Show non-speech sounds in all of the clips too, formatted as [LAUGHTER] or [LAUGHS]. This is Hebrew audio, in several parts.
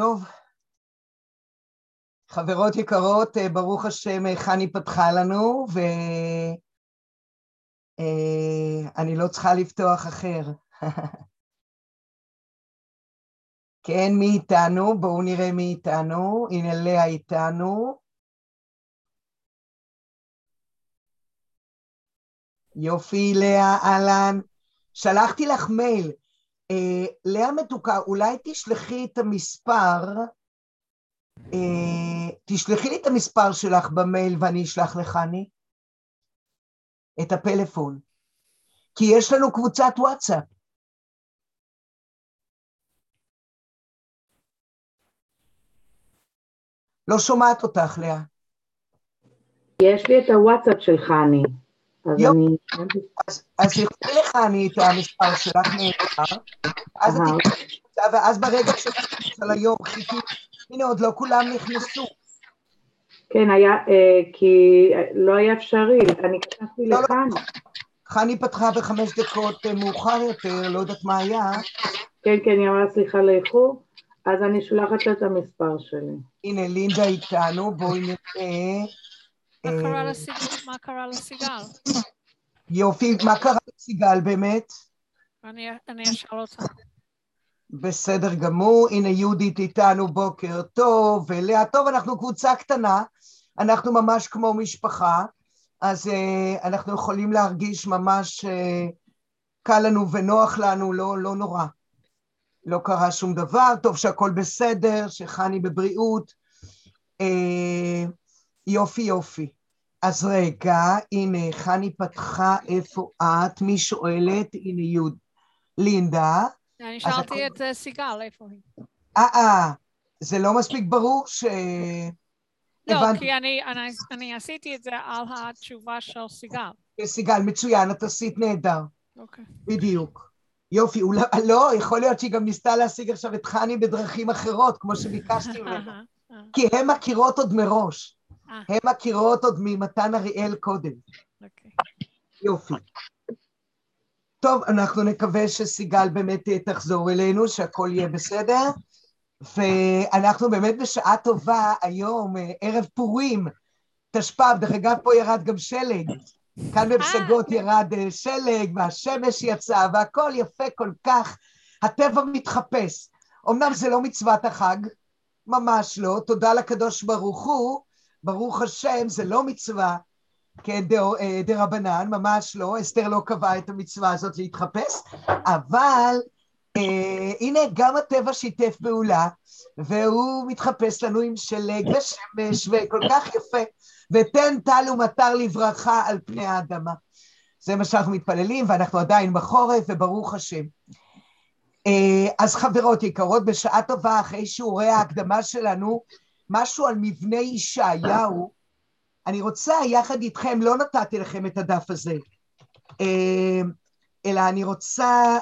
טוב, חברות יקרות, אה, ברוך השם, אה, חני פתחה לנו, ואני לא צריכה לפתוח אחר. [LAUGHS] כן, מי איתנו? בואו נראה מי איתנו. הנה לאה איתנו. יופי, לאה, אהלן. שלחתי לך מייל. אה, לאה מתוקה, אולי תשלחי את המספר, אה, תשלחי לי את המספר שלך במייל ואני אשלח לחני את הפלאפון. כי יש לנו קבוצת וואטסאפ. לא שומעת אותך, לאה. יש לי את הוואטסאפ של חני. אז יופי. אני... אז, אז לך אני את המספר שלך אז את אותה, ואז ברגע של היום חיכי, הנה עוד לא כולם נכנסו. כן, היה, אה, כי אה, לא היה אפשרי, אני כתבתי לא, לא. לחני. חני פתחה בחמש דקות אה, מאוחר יותר, לא יודעת מה היה. כן, כן, היא אמרה סליחה לאיחור, אז אני שולחת את המספר שלי. הנה, לינדה איתנו, בואי נראה. מה אה, קרה לסיגל? מה קרה לסיגל? יופי, מה קרה לסיגל באמת? אני אני אשאל אותה. בסדר גמור, הנה יהודית איתנו, בוקר טוב, ולאה, טוב, אנחנו קבוצה קטנה, אנחנו ממש כמו משפחה, אז uh, אנחנו יכולים להרגיש ממש uh, קל לנו ונוח לנו, לא, לא נורא. לא קרה שום דבר, טוב שהכל בסדר, שחני בבריאות. Uh, יופי יופי. אז רגע, הנה, חני פתחה, איפה את? מי שואלת? הנה יוד. לינדה. אני שאלתי את אה, סיגל, איפה היא? אה, אה, זה לא מספיק ברור ש... לא. כי אני- אני- אני עשיתי את זה על התשובה של סיגל. סיגל, מצוין, את עשית נהדר, אוקיי. בדיוק. יופי, אולי, לא, יכול להיות שהיא גם ניסתה להשיג עכשיו את חני בדרכים אחרות, כמו שביקשתי ממנה. אה, כי הן מכירות עוד מראש. אה. הן מכירות עוד ממתן אריאל קודם. אוקיי. יופי. טוב, אנחנו נקווה שסיגל באמת אה, תחזור אלינו, שהכל יהיה בסדר. ואנחנו באמת בשעה טובה היום, אה, ערב פורים, תשפ"ב, דרך אגב, פה ירד גם שלג. כאן בפסגות ירד אה, שלג, והשמש יצאה, והכל יפה כל כך. הטבע מתחפש. אמנם זה לא מצוות החג, ממש לא, תודה לקדוש ברוך הוא, ברוך השם, זה לא מצווה, כן, דר- אה, דרבנן, ממש לא, אסתר לא קבעה את המצווה הזאת להתחפש, אבל אה, הנה גם הטבע שיתף פעולה, והוא מתחפש לנו עם שלג ושמש וכל כך יפה, ותן טל ומטר לברכה על פני האדמה. זה מה שאנחנו מתפללים, ואנחנו עדיין בחורף, וברוך השם. אה, אז חברות יקרות, בשעה טובה, אחרי שיעורי ההקדמה שלנו, משהו על מבנה ישעיהו, אני רוצה יחד איתכם, לא נתתי לכם את הדף הזה, אה, אלא אני רוצה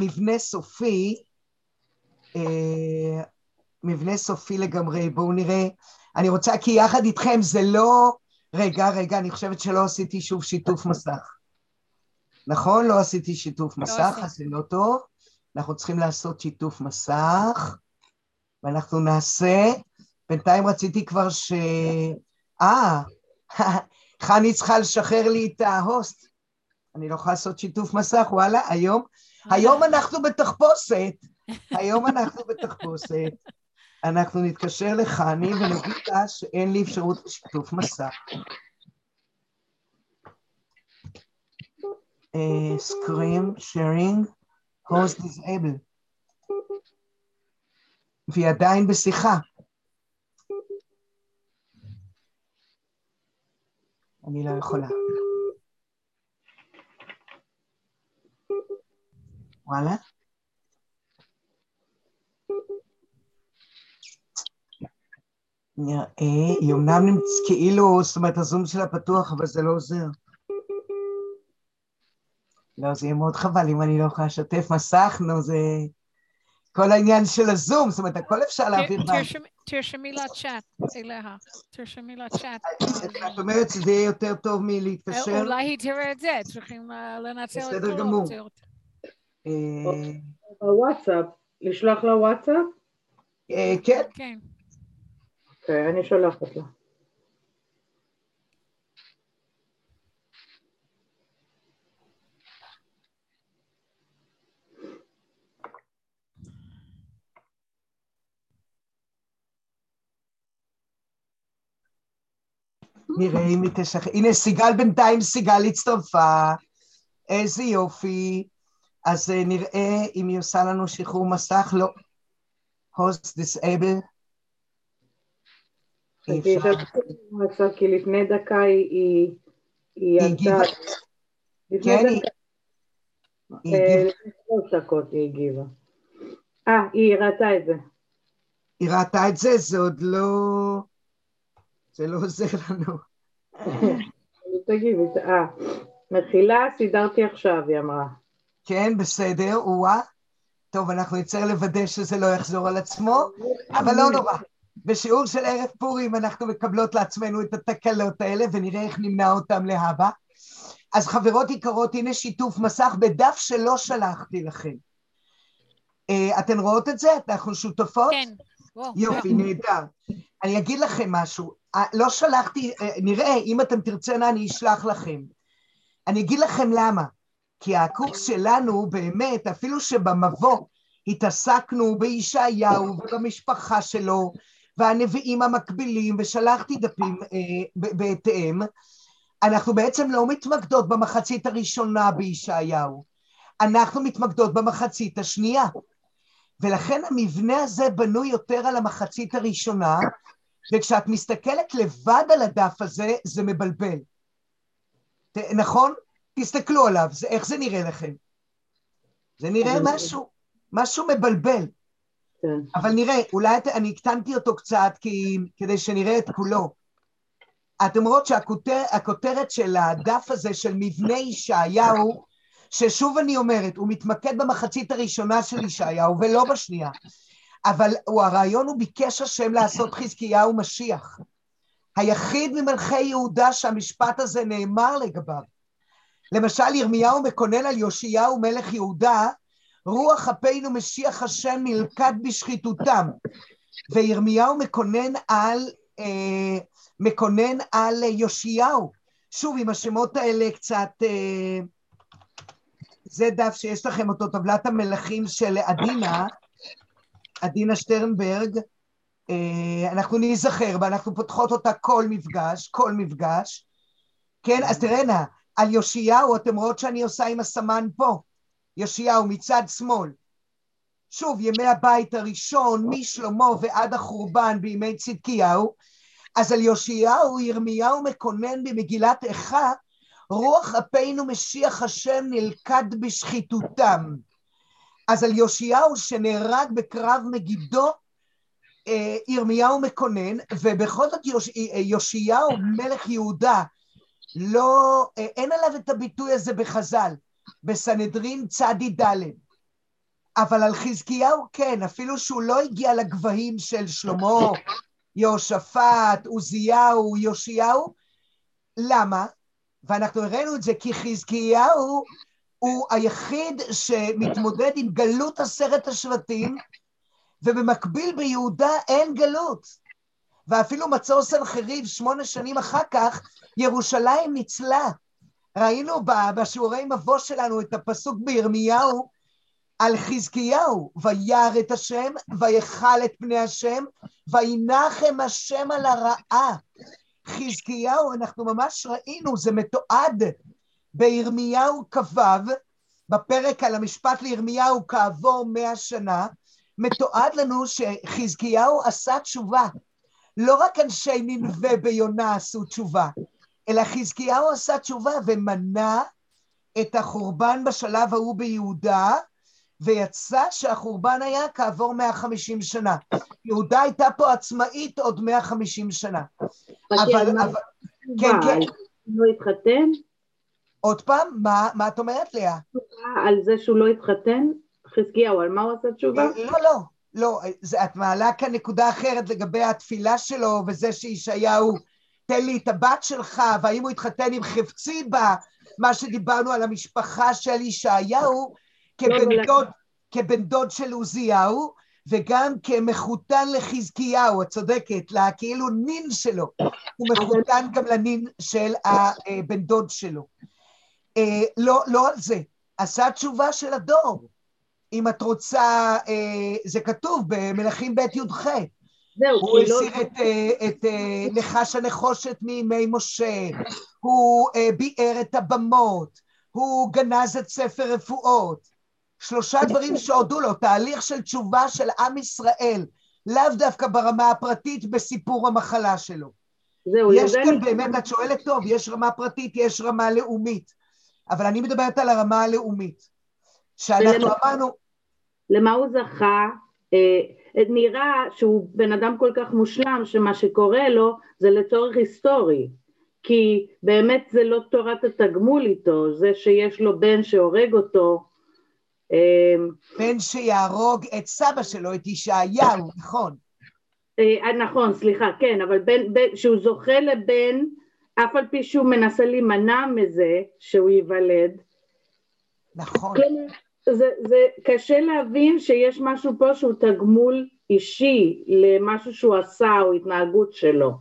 מבנה סופי, אה, מבנה סופי לגמרי, בואו נראה, אני רוצה, כי יחד איתכם זה לא, רגע, רגע, אני חושבת שלא עשיתי שוב שיתוף מסך. נכון? לא עשיתי שיתוף מסך, עשית. אז זה לא טוב. אנחנו צריכים לעשות שיתוף מסך, ואנחנו נעשה, בינתיים רציתי כבר ש... אה, [LAUGHS] חני צריכה לשחרר לי את ההוסט. אני לא יכולה לעשות שיתוף מסך, וואלה, היום, היום אנחנו בתחפושת, היום אנחנו בתחפושת. אנחנו נתקשר לחני ונגיד לה שאין לי אפשרות לשיתוף מסך. סקרים, sharing, host disable. והיא עדיין בשיחה. אני לא יכולה. וואלה. נראה, היא אומנם נמצאת כאילו, זאת אומרת, הזום שלה פתוח, אבל זה לא עוזר. לא, זה יהיה מאוד חבל אם אני לא יכולה לשתף מסך, נו, זה... כל העניין של הזום, זאת אומרת, הכל אפשר להעביר... ב- תרשמי- לצ'אט, אליה. תרשמי לצ'אט. את אומרת שזה יהיה יותר טוב מלהתקשר? אולי היא תראה את זה, צריכים אה, לנצל את בסדר כל גמור. האופציות. אה, בוואטסאפ, לשלוח לה וואטסאפ? אה, כן, כן. אוקיי, אני שולחת לה. נראה אם היא תשחרר. הנה, סיגל בינתיים, סיגל הצטרפה. איזה יופי. אז אה, נראה אם היא עושה לנו שחרור מסך. לא. host disable. כי לפני דקה היא- היא. הגיבה. כן, היא- אה, הגיבה. לפני שלוש דקות היא הגיבה. אה, היא ראתה את זה. היא ראתה את זה, זה עוד לא... זה לא עוזר לנו. [COUGHS] תגידי, אה, מחילה, סידרתי עכשיו, היא אמרה. כן, בסדר, או-אה. טוב, אנחנו נצטרך לוודא שזה לא יחזור על עצמו, אבל לא נורא. בשיעור של ערב פורים אנחנו מקבלות לעצמנו את התקלות האלה ונראה איך נמנע אותם להבא. אז חברות יקרות, הנה שיתוף מסך בדף שלא שלחתי לכם. אה, אתן רואות את זה? אנחנו שותפות? כן. יופי, נהדר. אני אגיד לכם משהו, אה, לא שלחתי, אה, נראה, אם אתם תרצנה אני אשלח לכם. אני אגיד לכם למה. כי הקורס שלנו באמת, אפילו שבמבוא התעסקנו בישעיהו ובמשפחה שלו, והנביאים המקבילים, ושלחתי דפים אה, בהתאם, אנחנו בעצם לא מתמקדות במחצית הראשונה בישעיהו, אנחנו מתמקדות במחצית השנייה. ולכן המבנה הזה בנוי יותר על המחצית הראשונה, וכשאת מסתכלת לבד על הדף הזה, זה מבלבל. ת- נכון? תסתכלו עליו, זה, איך זה נראה לכם? זה נראה זה- משהו, משהו מבלבל. כן. אבל נראה, אולי את, אני הקטנתי אותו קצת כי, כדי שנראה את כולו. אתם רואות שהכותרת של הדף הזה של מבנה ישעיהו, ששוב אני אומרת, הוא מתמקד במחצית הראשונה של ישעיהו ולא בשנייה, אבל הוא, הרעיון הוא ביקש השם לעשות חזקיהו משיח. היחיד ממלכי יהודה שהמשפט הזה נאמר לגביו. למשל ירמיהו מקונן על יאשיהו מלך יהודה, רוח אפינו משיח השם נלכד בשחיתותם. וירמיהו מקונן על, אה, מקונן על יאשיהו. שוב, עם השמות האלה קצת... אה, זה דף שיש לכם אותו, טבלת המלכים של עדינה, עדינה שטרנברג. אה, אנחנו ניזכר בה, אנחנו פותחות אותה כל מפגש, כל מפגש. כן, אז תראינה, על יאשיהו, אתם רואות שאני עושה עם הסמן פה. יאשיהו מצד שמאל. שוב, ימי הבית הראשון, משלמה ועד החורבן בימי צדקיהו, אז על יאשיהו ירמיהו מקונן במגילת איכה, רוח אפינו משיח השם נלכד בשחיתותם. אז על יאשיהו שנהרג בקרב מגידו, אה, ירמיהו מקונן, ובכל זאת יוש- אה, יאשיהו מלך יהודה, לא, אה, אין עליו את הביטוי הזה בחז"ל, בסנהדרין צדי ד', אבל על חזקיהו כן, אפילו שהוא לא הגיע לגבהים של שלמה, יהושפט, עוזיהו, יאשיהו, למה? ואנחנו הראינו את זה כי חזקיהו הוא היחיד שמתמודד עם גלות עשרת השבטים, ובמקביל ביהודה אין גלות. ואפילו מצור סנחריב שמונה שנים אחר כך, ירושלים ניצלה. ראינו בשיעורי מבוא שלנו את הפסוק בירמיהו על חזקיהו, וירא את השם, ויכל את פני השם, וינחם השם על הרעה. חזקיהו, אנחנו ממש ראינו, זה מתועד בירמיהו כ"ו, בפרק על המשפט לירמיהו כעבור מאה שנה, מתועד לנו שחזקיהו עשה תשובה. לא רק אנשי ננבה ביונה עשו תשובה, אלא חזקיהו עשה תשובה ומנע את החורבן בשלב ההוא ביהודה, ויצא שהחורבן היה כעבור 150 שנה. יהודה הייתה פה עצמאית עוד 150 שנה. אבל, כן? כן. זה שהוא לא התחתן? עוד פעם, מה, מה את אומרת, לאה? על זה שהוא לא התחתן? חזקיהו, על מה הוא עשה תשובה? לא, לא, לא, זה, את מעלה כאן נקודה אחרת לגבי התפילה שלו וזה שישעיהו, תן לי את הבת שלך, והאם הוא התחתן עם חפצי בה, מה שדיברנו על המשפחה של ישעיהו, כבן אבל- דוד, כבן דוד של עוזיהו, וגם כמחותן לחזקיהו, את צודקת, כאילו נין שלו, הוא מחותן גם לנין של הבן דוד שלו. אה, לא, לא על זה, עשה תשובה של הדור. אם את רוצה, אה, זה כתוב במלכים ב' י"ח. זהו, הוא לא- הסיר לא... את, את נחש הנחושת מימי משה, הוא ביער את הבמות, הוא גנז את ספר רפואות. שלושה דברים שהודו לו, תהליך של תשובה של עם ישראל, לאו דווקא ברמה הפרטית בסיפור המחלה שלו. זהו, יש כאן אני... באמת, את שואלת טוב, יש רמה פרטית, יש רמה לאומית, אבל אני מדברת על הרמה הלאומית. שאנחנו ולמה, אמרנו... למה הוא זכה? אה, נראה שהוא בן אדם כל כך מושלם, שמה שקורה לו זה לצורך היסטורי. כי באמת זה לא תורת התגמול איתו, זה שיש לו בן שהורג אותו, בן שיהרוג את סבא שלו, את ישעיהו, נכון. אה, נכון, סליחה, כן, אבל בן, בן, שהוא זוכה לבן, אף על פי שהוא מנסה להימנע מזה שהוא ייוולד. נכון. זה, זה קשה להבין שיש משהו פה שהוא תגמול אישי למשהו שהוא עשה או התנהגות שלו.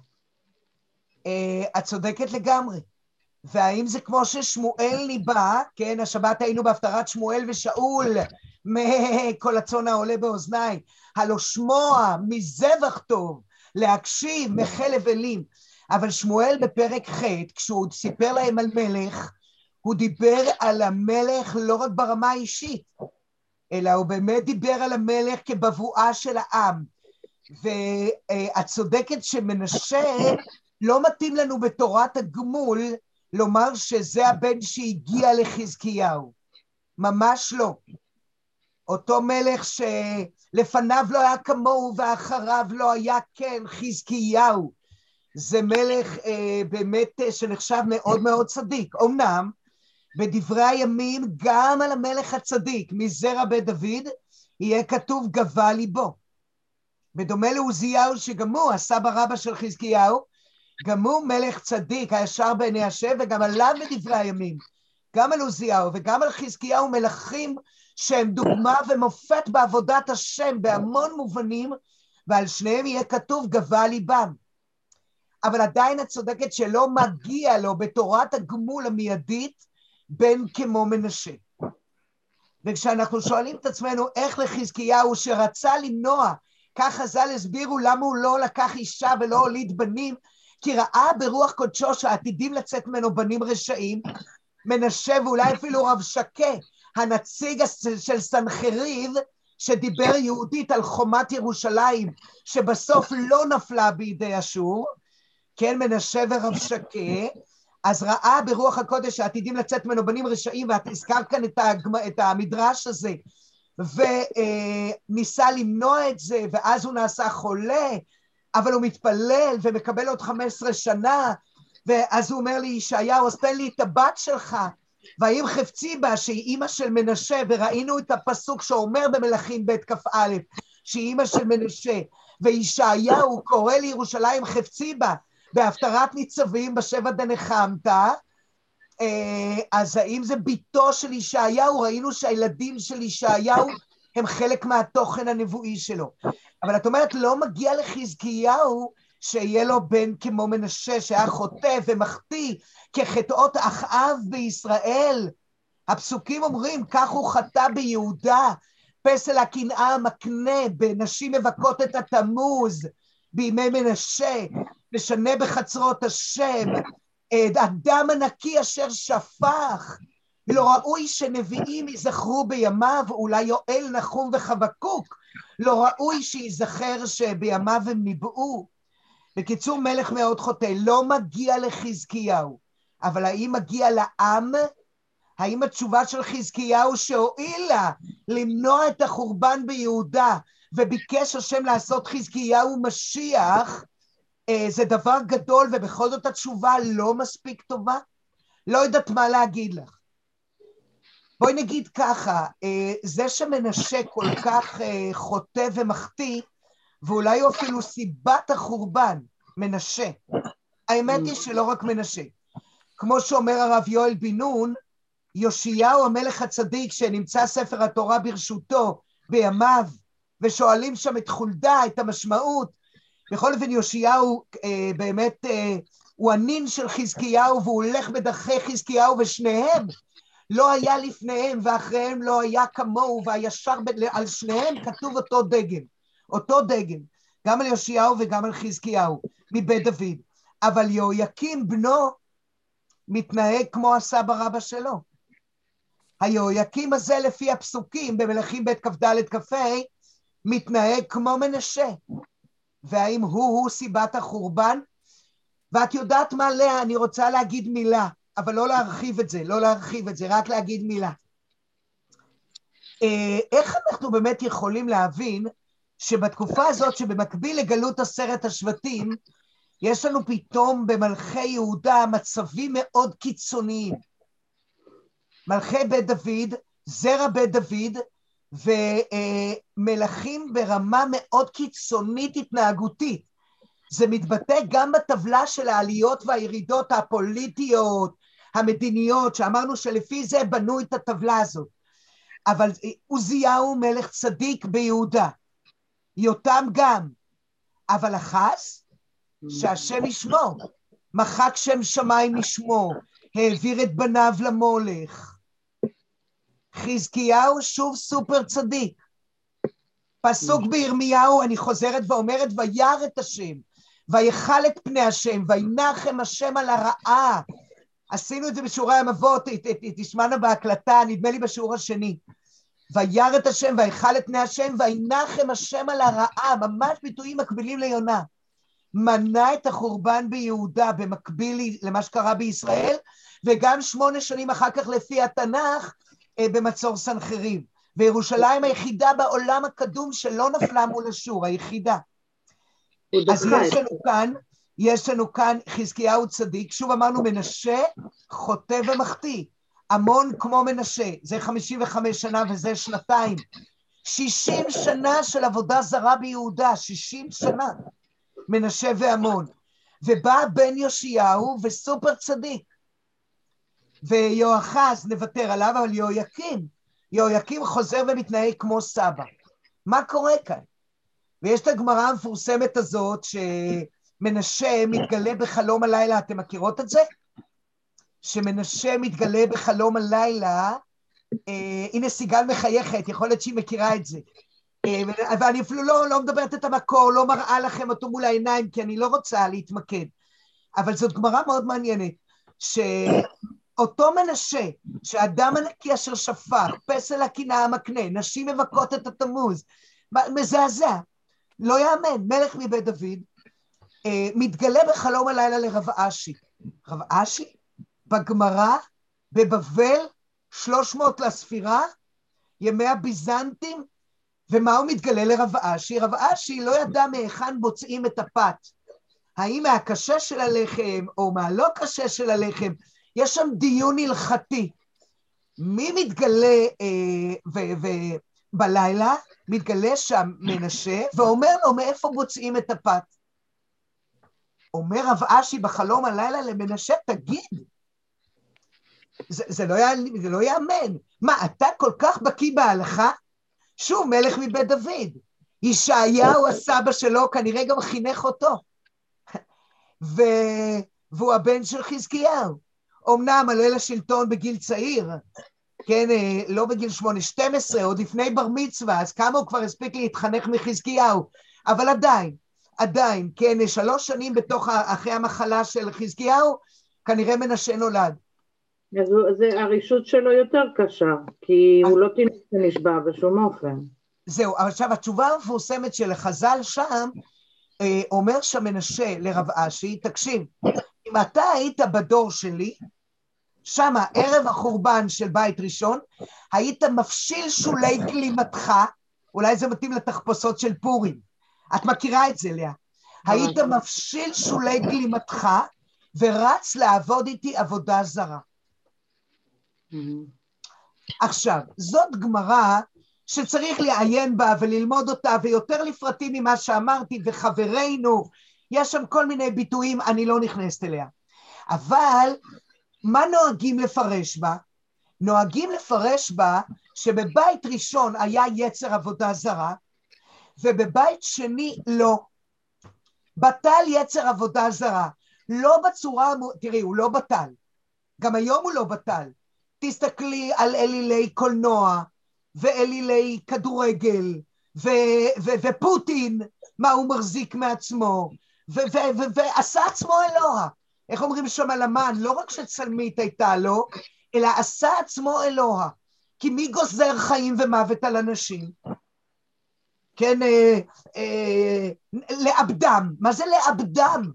אה, את צודקת לגמרי. והאם זה כמו ששמואל ניבא, כן, השבת היינו בהפטרת שמואל ושאול, מכל הצאן העולה באוזניי, הלא שמוע מזבח טוב, להקשיב מחלב אלים. אבל שמואל בפרק ח', כשהוא סיפר להם על מלך, הוא דיבר על המלך לא רק ברמה האישית, אלא הוא באמת דיבר על המלך כבבואה של העם. ואת צודקת שמנשה לא מתאים לנו בתורת הגמול לומר שזה הבן שהגיע לחזקיהו. ממש לא. אותו מלך שלפניו לא היה כמוהו ואחריו לא היה כן, חזקיהו. זה מלך אה, באמת אה, שנחשב מאוד מאוד צדיק. אמנם, בדברי הימים, גם על המלך הצדיק מזרע בית דוד, יהיה כתוב גבה ליבו. בדומה לעוזיהו, שגם הוא הסבא רבא של חזקיהו, גם הוא מלך צדיק, הישר בעיני השם, וגם עליו בדברי הימים. גם על עוזיהו וגם על חזקיהו מלכים שהם דוגמה ומופת בעבודת השם בהמון מובנים, ועל שניהם יהיה כתוב גבה ליבם. אבל עדיין את צודקת שלא מגיע לו בתורת הגמול המיידית בן כמו מנשה. וכשאנחנו שואלים את עצמנו איך לחזקיהו שרצה למנוע, כך חז"ל הסבירו למה הוא לא לקח אישה ולא הוליד בנים, כי ראה ברוח קודשו שעתידים לצאת ממנו בנים רשעים, מנשה ואולי אפילו רב שקה, הנציג של סנחריב, שדיבר יהודית על חומת ירושלים, שבסוף לא נפלה בידי אשור, כן, מנשה ורב שקה, אז ראה ברוח הקודש שעתידים לצאת ממנו בנים רשעים, ואת הזכרת כאן את, הגמ... את המדרש הזה, וניסה למנוע את זה, ואז הוא נעשה חולה, אבל הוא מתפלל ומקבל עוד 15 שנה, ואז הוא אומר לי, ישעיהו, אז תן לי את הבת שלך. והאם חפצי בה, שהיא אימא של מנשה, וראינו את הפסוק שאומר במלכים ב' כ"א, שהיא אימא של מנשה, וישעיהו קורא לירושלים חפצי בה, בהפטרת ניצבים בשבע דנחמת, אה, אז האם זה בתו של ישעיהו? ראינו שהילדים של ישעיהו הם חלק מהתוכן הנבואי שלו. אבל את אומרת, לא מגיע לחזקיהו שיהיה לו בן כמו מנשה, שהיה חוטא ומחטיא כחטאות אחאב בישראל. הפסוקים אומרים, כך הוא חטא ביהודה, פסל הקנאה המקנה בנשים מבכות את התמוז בימי מנשה, משנה בחצרות השם, הדם הנקי אשר שפך. לא ראוי שנביאים ייזכרו בימיו, אולי יואל, נחום וחבקוק, לא ראוי שייזכר שבימיו הם ניבאו. בקיצור, מלך מאוד חוטא, לא מגיע לחזקיהו, אבל האם מגיע לעם? האם התשובה של חזקיהו שהואילה למנוע את החורבן ביהודה וביקש השם לעשות חזקיהו משיח, אה, זה דבר גדול ובכל זאת התשובה לא מספיק טובה? לא יודעת מה להגיד לך. בואי נגיד ככה, אה, זה שמנשה כל כך אה, חוטא ומחטיא, ואולי הוא אפילו סיבת החורבן, מנשה. האמת היא שלא רק מנשה. כמו שאומר הרב יואל בן נון, יאשיהו המלך הצדיק שנמצא ספר התורה ברשותו בימיו, ושואלים שם את חולדה, את המשמעות. בכל אופן יאשיהו אה, באמת, אה, הוא הנין של חזקיהו והוא הולך בדרכי חזקיהו ושניהם לא היה לפניהם ואחריהם לא היה כמוהו והישר על שניהם כתוב אותו דגם, אותו דגם, גם על יאשיהו וגם על חזקיהו מבית דוד. אבל יהויקים בנו מתנהג כמו הסבא רבא שלו. היהויקים הזה לפי הפסוקים במלכים ב' כ"ד כ"ה מתנהג כמו מנשה. והאם הוא-הוא סיבת החורבן? ואת יודעת מה, לאה, אני רוצה להגיד מילה, אבל לא להרחיב את זה, לא להרחיב את זה, רק להגיד מילה. אה, איך אנחנו באמת יכולים להבין שבתקופה הזאת, שבמקביל לגלות עשרת השבטים, יש לנו פתאום במלכי יהודה מצבים מאוד קיצוניים. מלכי בית דוד, זרע בית דוד, ומלכים ברמה מאוד קיצונית התנהגותית. זה מתבטא גם בטבלה של העליות והירידות הפוליטיות, המדיניות, שאמרנו שלפי זה בנו את הטבלה הזאת. אבל עוזיהו מלך צדיק ביהודה, יותם גם, אבל אחז, שהשם ישמור, מחק שם שמיים משמו, העביר את בניו למולך. חזקיהו שוב סופר צדיק. פסוק בירמיהו, אני חוזרת ואומרת, וירא את השם, ויכל את פני השם, וינחם השם על הרעה. עשינו את זה בשיעורי המבוא, תשמענה בהקלטה, נדמה לי בשיעור השני. וירא את השם, ויכל את פני השם, וינחם השם על הרעה, ממש ביטויים מקבילים ליונה. מנע את החורבן ביהודה במקביל למה שקרה בישראל, וגם שמונה שנים אחר כך לפי התנ"ך אה, במצור סנחריב. וירושלים היחידה בעולם הקדום שלא נפלה מול אשור, היחידה. אז יש לנו כאן, יש לנו כאן חזקיהו צדיק, שוב אמרנו מנשה, חוטא ומחטיא. המון כמו מנשה, זה 55 שנה וזה שנתיים. 60 שנה של עבודה זרה ביהודה, 60 שנה. מנשה ועמון. ובא בן יאשיהו וסופר צדיק. ויואחז נוותר עליו, אבל יהויקים, יהויקים חוזר ומתנהג כמו סבא. מה קורה כאן? ויש את הגמרא המפורסמת הזאת שמנשה מתגלה בחלום הלילה, אתם מכירות את זה? שמנשה מתגלה בחלום הלילה, אה, הנה סיגל מחייכת, יכול להיות שהיא מכירה את זה. אה, ואני אפילו לא, לא מדברת את המקור, לא מראה לכם אותו מול העיניים, כי אני לא רוצה להתמקד. אבל זאת גמרא מאוד מעניינת, שאותו מנשה, שאדם הנקי אשר שפך, פסל הקנאה המקנה, נשים מבכות את התמוז, מזעזע, לא יאמן, מלך מבית דוד, מתגלה בחלום הלילה לרב אשי. רב אשי, בגמרא, בבבל, 300 לספירה, ימי הביזנטים, ומה הוא מתגלה לרב אשי? רב אשי לא ידע מהיכן בוצעים את הפת. האם מהקשה של הלחם או מהלא קשה של הלחם? יש שם דיון הלכתי. מי מתגלה אה, ובלילה? מתגלה שם מנשה ואומר לו מאיפה בוצעים את הפת. אומר רב אשי בחלום הלילה למנשה, תגיד, זה, זה, לא, זה לא. מה, אתה כל כך בקיא בהלכה? שוב, מלך מבית דוד. ישעיהו הסבא שלו כנראה גם חינך אותו. ו... והוא הבן של חזקיהו. אמנם עלה לשלטון בגיל צעיר, כן, אה, לא בגיל שמונה, 12, עוד לפני בר מצווה, אז כמה הוא כבר הספיק להתחנך מחזקיהו, אבל עדיין, עדיין, כן, שלוש שנים בתוך, אחרי המחלה של חזקיהו, כנראה מנשה נולד. אז זה, הרשות שלו יותר קשה, כי הוא לא תינוק שנשבע בשום אופן. זהו, עכשיו התשובה המפורסמת של החז"ל שם, אה, אומר שם מנשה לרב אשי, תקשיב, אם אתה היית בדור שלי, שמה, ערב החורבן של בית ראשון, היית מפשיל שולי גלימתך, אולי זה מתאים לתחפושות של פורים, את מכירה את זה, לאה. היית מפשיל שולי גלימתך ורץ לעבוד איתי עבודה זרה. עכשיו, זאת גמרא שצריך לעיין בה וללמוד אותה, ויותר לפרטים ממה שאמרתי, וחברינו, יש שם כל מיני ביטויים, אני לא נכנסת אליה. אבל מה נוהגים לפרש בה? נוהגים לפרש בה שבבית ראשון היה יצר עבודה זרה, ובבית שני לא. בטל יצר עבודה זרה. לא בצורה, תראי, הוא לא בטל. גם היום הוא לא בטל. תסתכלי על אלילי קולנוע, ואלילי כדורגל, ו- ו- ופוטין, מה הוא מחזיק מעצמו, ועשה עצמו אלוה. איך אומרים שם על המן? לא רק שצלמית הייתה לו, אלא עשה עצמו אלוה. כי מי גוזר חיים ומוות על אנשים? כן, אה, אה, לאבדם. מה זה לאבדם?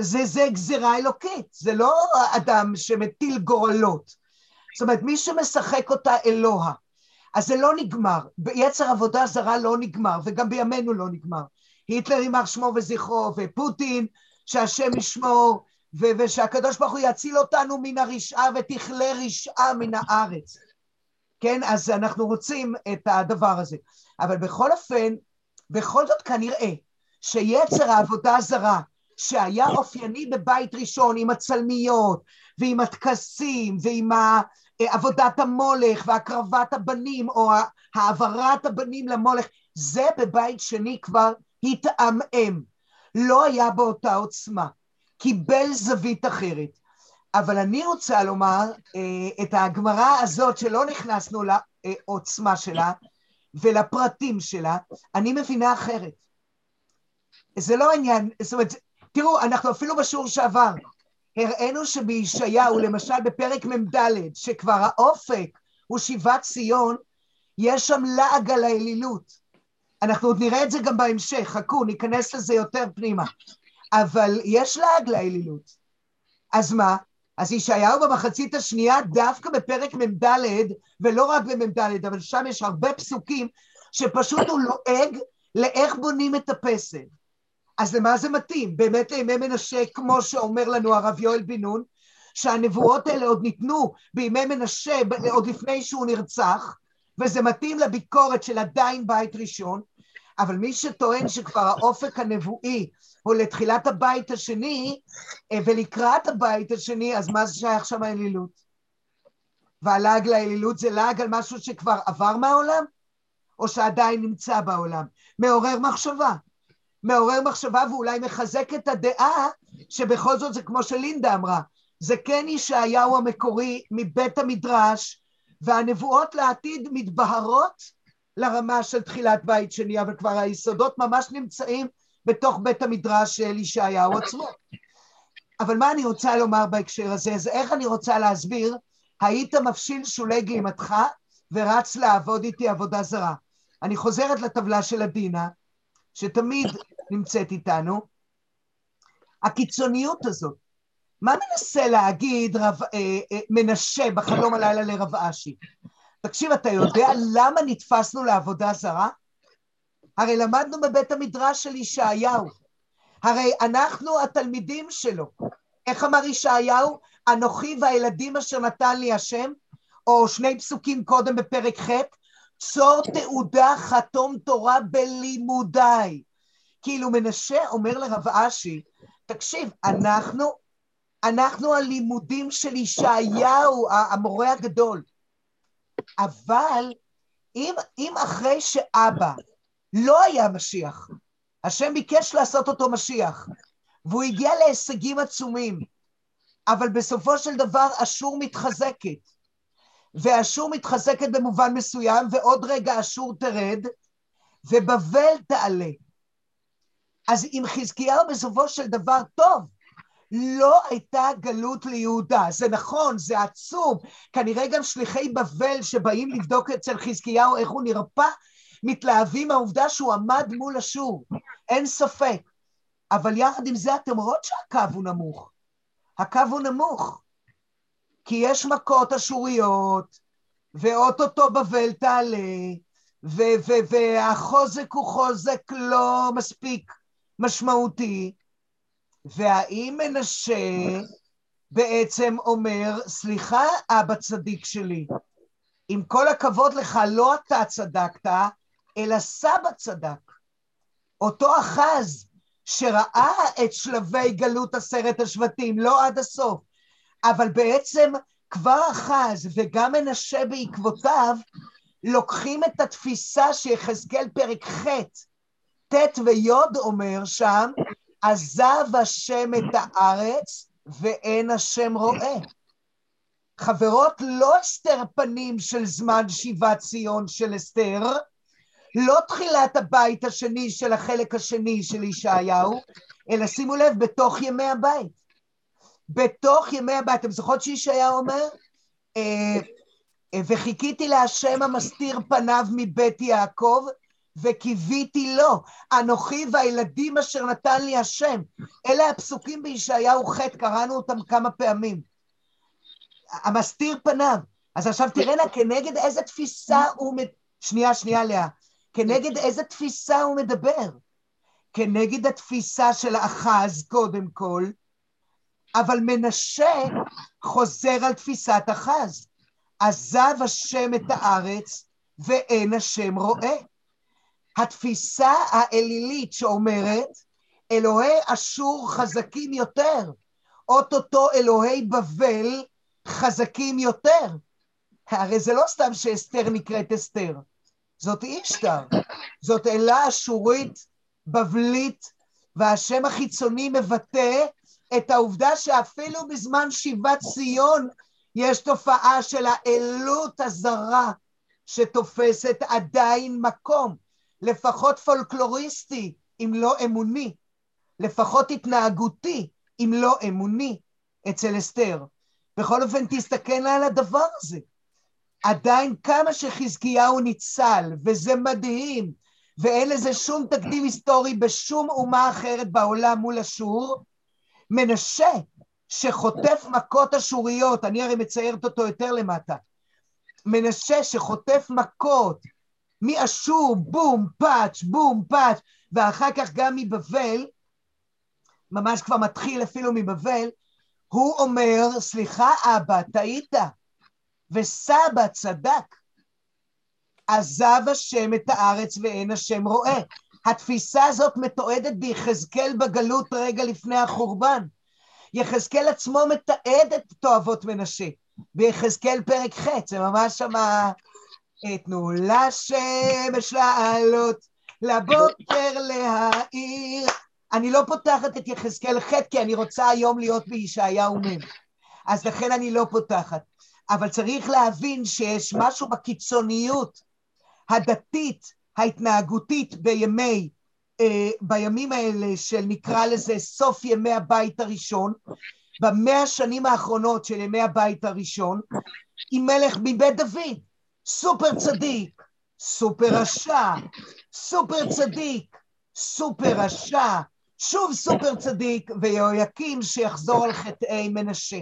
זה, זה גזירה אלוקית, זה לא אדם שמטיל גורלות. זאת אומרת, מי שמשחק אותה אלוה, אז זה לא נגמר. ביצר עבודה זרה לא נגמר, וגם בימינו לא נגמר. היטלר יימח שמו וזכרו, ופוטין, שהשם ישמור, ושהקדוש ברוך הוא יציל אותנו מן הרשעה ותכלה רשעה מן הארץ. כן, אז אנחנו רוצים את הדבר הזה. אבל בכל אופן, בכל זאת כנראה שיצר העבודה הזרה, שהיה אופייני בבית ראשון עם הצלמיות ועם הטקסים ועם עבודת המולך והקרבת הבנים או העברת הבנים למולך, זה בבית שני כבר התעמעם, לא היה באותה עוצמה, קיבל זווית אחרת. אבל אני רוצה לומר אה, את הגמרא הזאת שלא נכנסנו לעוצמה שלה ולפרטים שלה, אני מבינה אחרת. זה לא עניין, זאת אומרת, תראו, אנחנו אפילו בשיעור שעבר, הראינו שבישעיהו, למשל בפרק מ"ד, שכבר האופק הוא שיבת ציון, יש שם לעג על האלילות. אנחנו עוד נראה את זה גם בהמשך, חכו, ניכנס לזה יותר פנימה. אבל יש לעג לאלילות. אז מה? אז ישעיהו במחצית השנייה, דווקא בפרק מ"ד, ולא רק במ"ד, אבל שם יש הרבה פסוקים, שפשוט הוא לועג לאיך בונים את הפסל. אז למה זה מתאים? באמת לימי מנשה, כמו שאומר לנו הרב יואל בן נון, שהנבואות האלה עוד ניתנו בימי מנשה, עוד לפני שהוא נרצח, וזה מתאים לביקורת של עדיין בית ראשון, אבל מי שטוען שכבר האופק הנבואי הוא לתחילת הבית השני, אה, ולקראת הבית השני, אז מה זה שייך שם האלילות? והלעג לאלילות זה לעג על משהו שכבר עבר מהעולם, או שעדיין נמצא בעולם? מעורר מחשבה. מעורר מחשבה ואולי מחזק את הדעה שבכל זאת זה כמו שלינדה אמרה, זה כן ישעיהו המקורי מבית המדרש, והנבואות לעתיד מתבהרות לרמה של תחילת בית שני, אבל כבר היסודות ממש נמצאים בתוך בית המדרש של ישעיהו עצמו. אבל מה אני רוצה לומר בהקשר הזה? זה איך אני רוצה להסביר, היית מפשיל שולי גלימתך ורץ לעבוד איתי עבודה זרה. אני חוזרת לטבלה של עדינה, שתמיד נמצאת איתנו, הקיצוניות הזאת. מה מנסה להגיד רב, אה, אה, מנשה בחלום הלילה לרב אשי? תקשיב, אתה יודע למה נתפסנו לעבודה זרה? הרי למדנו בבית המדרש של ישעיהו. הרי אנחנו התלמידים שלו. איך אמר ישעיהו? אנוכי והילדים אשר נתן לי השם, או שני פסוקים קודם בפרק ח', צור תעודה חתום תורה בלימודיי. כאילו מנשה אומר לרב אשי, תקשיב, אנחנו, אנחנו הלימודים של ישעיהו, המורה הגדול. אבל אם, אם אחרי שאבא לא היה משיח, השם ביקש לעשות אותו משיח, והוא הגיע להישגים עצומים, אבל בסופו של דבר אשור מתחזקת, ואשור מתחזקת במובן מסוים, ועוד רגע אשור תרד, ובבל תעלה. אז אם חזקיהו בסופו של דבר טוב, לא הייתה גלות ליהודה. זה נכון, זה עצוב. כנראה גם שליחי בבל שבאים לבדוק אצל חזקיהו איך הוא נרפא, מתלהבים מהעובדה שהוא עמד מול אשור. אין ספק. אבל יחד עם זה אתם רואות שהקו הוא נמוך. הקו הוא נמוך. כי יש מכות אשוריות, ואו-טו-טו בבל תעלה, והחוזק הוא חוזק לא מספיק משמעותי, והאם מנשה בעצם אומר, סליחה, אבא צדיק שלי, עם כל הכבוד לך, לא אתה צדקת, אלא סבא צדק. אותו אחז שראה את שלבי גלות עשרת השבטים, לא עד הסוף, אבל בעצם כבר אחז וגם מנשה בעקבותיו, לוקחים את התפיסה שיחזקאל פרק ח' ט' וי' אומר שם, עזב השם את הארץ ואין השם רואה. חברות, לא אסתר פנים של זמן שיבת ציון של אסתר, לא תחילת הבית השני של החלק השני של ישעיהו, אלא שימו לב, בתוך ימי הבית. בתוך ימי הבית. אתם זוכרות שישעיהו אומר? אה, וחיכיתי להשם המסתיר פניו מבית יעקב, וקיוויתי לו, אנוכי והילדים אשר נתן לי השם. אלה הפסוקים בישעיהו ח', קראנו אותם כמה פעמים. המסתיר פניו. אז עכשיו תראינה, כנגד איזה תפיסה הוא... שנייה, שנייה, לאה. כנגד איזה תפיסה הוא מדבר? כנגד התפיסה של האחז, קודם כל, אבל מנשה חוזר על תפיסת אחז. עזב השם את הארץ ואין השם רואה. התפיסה האלילית שאומרת, אלוהי אשור חזקים יותר, אוטוטו אלוהי בבל חזקים יותר. הרי זה לא סתם שאסתר נקראת אסתר, זאת אישתר, זאת אלה אשורית, בבלית, והשם החיצוני מבטא את העובדה שאפילו בזמן שיבת ציון יש תופעה של האלות הזרה שתופסת עדיין מקום, לפחות פולקלוריסטי, אם לא אמוני, לפחות התנהגותי, אם לא אמוני, אצל אסתר. בכל אופן, תסתכל על הדבר הזה. עדיין כמה שחזקיהו ניצל, וזה מדהים, ואין לזה שום תקדים היסטורי בשום אומה אחרת בעולם מול אשור, מנשה, שחוטף מכות אשוריות, אני הרי מציירת אותו יותר למטה, מנשה שחוטף מכות מאשור, בום, פאץ', בום, פאץ', ואחר כך גם מבבל, ממש כבר מתחיל אפילו מבבל, הוא אומר, סליחה אבא, טעית, וסבא צדק. עזב השם את הארץ ואין השם רואה. התפיסה הזאת מתועדת ביחזקאל בגלות רגע לפני החורבן. יחזקאל עצמו מתעד את תועבות מנשה. ביחזקאל פרק ח', זה ממש שמה... תנו לשמש לעלות, לבוקר להאיר. אני לא פותחת את יחזקאל ח' כי אני רוצה היום להיות בישעיהו מ', אז לכן אני לא פותחת. אבל צריך להבין שיש משהו בקיצוניות הדתית, ההתנהגותית בימי, אה, בימים האלה של נקרא לזה סוף ימי הבית הראשון, במאה השנים האחרונות של ימי הבית הראשון, עם מלך מבית דוד, סופר צדיק, סופר רשע, סופר צדיק, סופר רשע, שוב סופר צדיק, ויהויקים שיחזור על חטאי מנשה.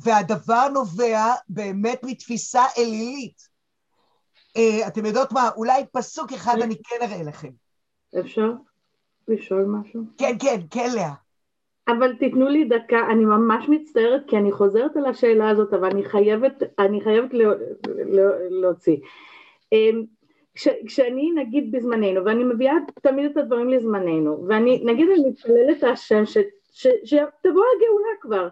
והדבר נובע באמת מתפיסה אלילית. Uh, אתם יודעות מה, אולי פסוק אחד אני כן אראה לכם. אפשר לשאול משהו? כן, כן, כן, לאה. אבל תיתנו לי דקה, אני ממש מצטערת כי אני חוזרת על השאלה הזאת, אבל אני חייבת, אני חייבת לא, לא, להוציא. אמ, כש, כשאני נגיד בזמננו, ואני מביאה תמיד את הדברים לזמננו, ואני נגיד אני מתפללת השם שתבוא הגאולה כבר,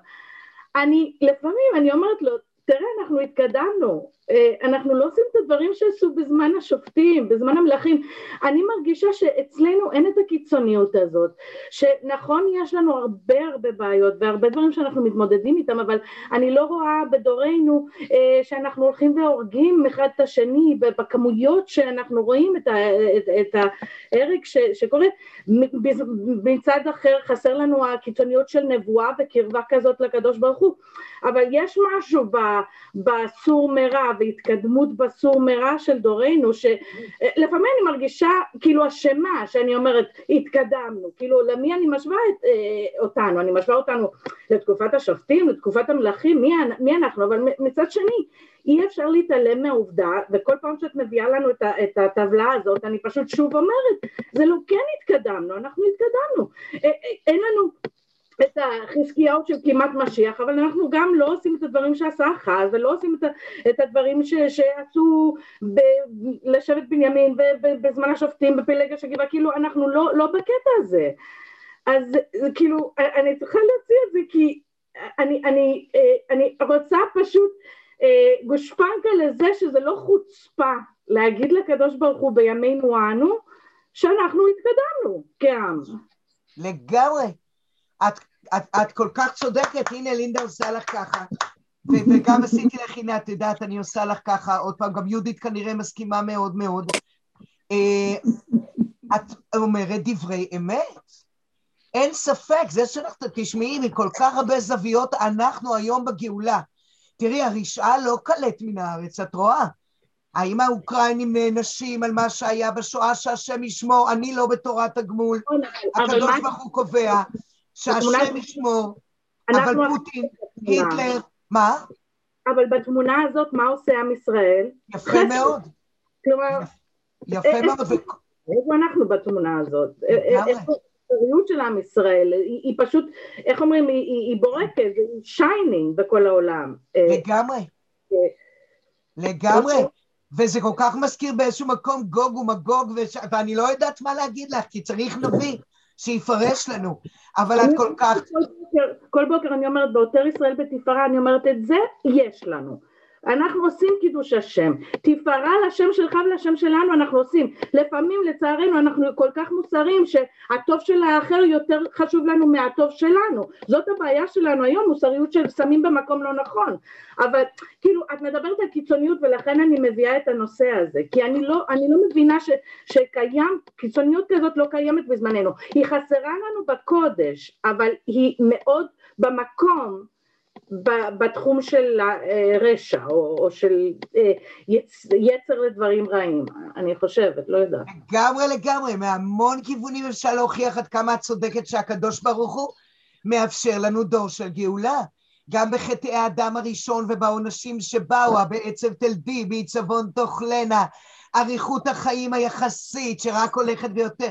אני לפעמים אני אומרת לו תראה אנחנו התקדמנו אה, אנחנו לא עושים את הדברים שעשו בזמן השופטים, בזמן המלכים. אני מרגישה שאצלנו אין את הקיצוניות הזאת, שנכון יש לנו הרבה הרבה בעיות והרבה דברים שאנחנו מתמודדים איתם, אבל אני לא רואה בדורנו אה, שאנחנו הולכים והורגים אחד את השני בכמויות שאנחנו רואים את, ה, את, את ההרג ש, שקורה. מצד אחר חסר לנו הקיצוניות של נבואה וקרבה כזאת לקדוש ברוך הוא, אבל יש משהו בסור מרע והתקדמות בסור מרע של דורנו, שלפעמים אני מרגישה כאילו אשמה, שאני אומרת התקדמנו, כאילו למי אני משווה את, אה, אותנו, אני משווה אותנו לתקופת השופטים, לתקופת המלכים, מי, מי אנחנו, אבל מצד שני אי אפשר להתעלם מהעובדה, וכל פעם שאת מביאה לנו את, את הטבלה הזאת, אני פשוט שוב אומרת, זה לא כן התקדמנו, אנחנו התקדמנו, אה, אה, אין לנו את החזקיהו של כמעט משיח, אבל אנחנו גם לא עושים את הדברים שעשה אחז, ולא עושים את, את הדברים ש, שעשו ב, לשבט בנימין בזמן השופטים בפלג השגיבה, כאילו אנחנו לא, לא בקטע הזה. אז כאילו, אני צריכה להוציא את זה כי אני, אני, אני רוצה פשוט אה, גושפנקה לזה שזה לא חוצפה להגיד לקדוש ברוך הוא בימינו אנו שאנחנו התקדמנו כעם. לגמרי. את, את, את כל כך צודקת, הנה לינדה עושה לך ככה. ו- וגם עשיתי לך, הנה, את יודעת, אני עושה לך ככה, עוד פעם, גם יהודית כנראה מסכימה מאוד מאוד. אה, את אומרת דברי אמת. אין ספק, זה שאנחנו תשמעי מכל כך הרבה זוויות, אנחנו היום בגאולה. תראי, הרשעה לא קלט מן הארץ, את רואה? האם האוקראינים נענשים על מה שהיה בשואה שהשם ישמור? אני לא בתורת הגמול. הקדוש ברוך הוא קובע שהשם ישמור, אבל פוטין, היטלר, מה? אבל בתמונה הזאת מה עושה עם ישראל? יפה מאוד. כלומר, יפה מאוד. איפה אנחנו בתמונה הזאת? איפה המוסריות של עם ישראל? היא פשוט, איך אומרים, היא בורקת, היא shining בכל העולם. לגמרי. לגמרי. וזה כל כך מזכיר באיזשהו מקום גוג ומגוג, וש... ואני לא יודעת מה להגיד לך, כי צריך נביא שיפרש לנו, אבל את כל כך... כל בוקר, כל בוקר אני אומרת, בעותר ישראל בתפארה, אני אומרת, את זה יש לנו. אנחנו עושים קידוש השם, תפארה לשם שלך ולשם שלנו אנחנו עושים, לפעמים לצערנו אנחנו כל כך מוסריים שהטוב של האחר יותר חשוב לנו מהטוב שלנו, זאת הבעיה שלנו היום, מוסריות של שמים במקום לא נכון, אבל כאילו את מדברת על קיצוניות ולכן אני מביאה את הנושא הזה, כי אני לא, אני לא מבינה ש, שקיים, קיצוניות כזאת לא קיימת בזמננו, היא חסרה לנו בקודש, אבל היא מאוד במקום בתחום של רשע או, או של אה, יצ, יצר לדברים רעים, אני חושבת, לא יודעת. לגמרי לגמרי, מהמון כיוונים אפשר להוכיח עד כמה את צודקת שהקדוש ברוך הוא מאפשר לנו דור של גאולה. גם בחטאי האדם הראשון ובעונשים שבאו, בעצב תלדי, בעיצבון תאכלנה, אריכות החיים היחסית שרק הולכת ויותר,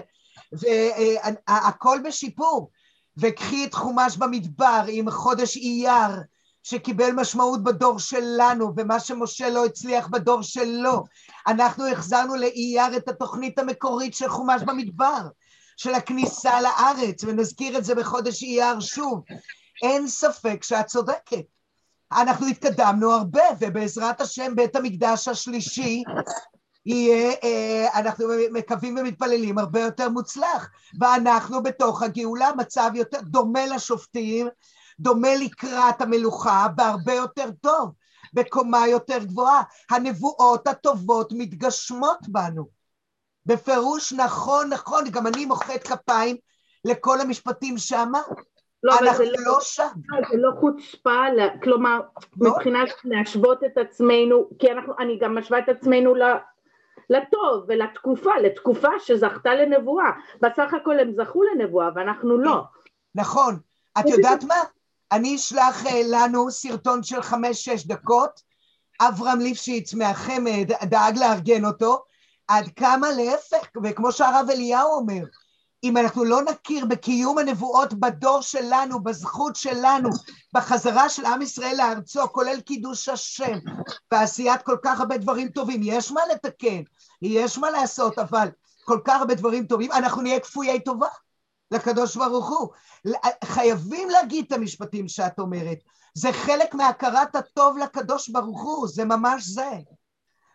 והכל בשיפור. וקחי את חומש במדבר עם חודש אייר, שקיבל משמעות בדור שלנו, ומה שמשה לא הצליח בדור שלו. אנחנו החזרנו לאייר את התוכנית המקורית של חומש במדבר, של הכניסה לארץ, ונזכיר את זה בחודש אייר שוב. אין ספק שאת צודקת. אנחנו התקדמנו הרבה, ובעזרת השם בית המקדש השלישי יהיה, אה, אנחנו מקווים ומתפללים, הרבה יותר מוצלח. ואנחנו בתוך הגאולה, מצב יותר דומה לשופטים, דומה לקראת המלוכה, בהרבה יותר טוב, בקומה יותר גבוהה. הנבואות הטובות מתגשמות בנו. בפירוש נכון, נכון, גם אני מוחאת כפיים לכל המשפטים שאמרת. לא, אנחנו לא, לא שם. זה לא חוצפה, כלומר, לא? מבחינת להשוות את עצמנו, כי אנחנו, אני גם משווה את עצמנו לטוב ולתקופה, לתקופה שזכתה לנבואה. בסך הכל הם זכו לנבואה ואנחנו לא. נכון. את יודעת מה? אני אשלח אה, לנו סרטון של חמש-שש דקות, אברהם ליפשיץ מהחמד דאג לארגן אותו, עד כמה להפך, וכמו שהרב אליהו אומר, אם אנחנו לא נכיר בקיום הנבואות בדור שלנו, בזכות שלנו, בחזרה של עם ישראל לארצו, כולל קידוש השם, ועשיית כל כך הרבה דברים טובים, יש מה לתקן, יש מה לעשות, אבל כל כך הרבה דברים טובים, אנחנו נהיה כפויי טובה לקדוש ברוך הוא. חייבים להגיד את המשפטים שאת אומרת. זה חלק מהכרת הטוב לקדוש ברוך הוא, זה ממש זה.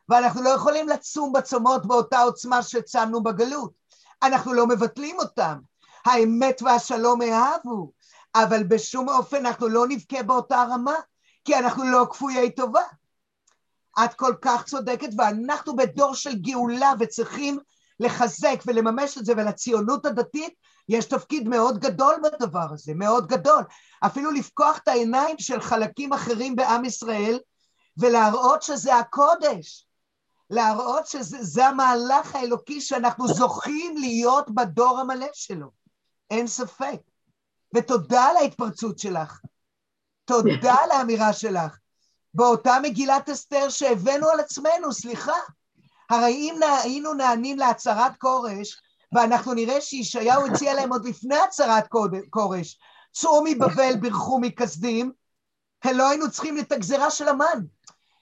ואנחנו לא יכולים לצום בצומות באותה עוצמה שצמנו בגלות. אנחנו לא מבטלים אותם. האמת והשלום אהבו, אבל בשום אופן אנחנו לא נבכה באותה רמה, כי אנחנו לא כפויי טובה. את כל כך צודקת, ואנחנו בדור של גאולה וצריכים לחזק ולממש את זה, ולציונות הדתית יש תפקיד מאוד גדול בדבר הזה, מאוד גדול. אפילו לפקוח את העיניים של חלקים אחרים בעם ישראל ולהראות שזה הקודש, להראות שזה המהלך האלוקי שאנחנו זוכים להיות בדור המלא שלו, אין ספק. ותודה על ההתפרצות שלך, תודה על האמירה שלך. באותה מגילת אסתר שהבאנו על עצמנו, סליחה. הרי אם היינו נענים להצהרת כורש, ואנחנו נראה שישעיהו הציע להם עוד לפני הצהרת כורש, צאו מבבל, בירכו מכסדים, לא היינו צריכים את הגזירה של המן.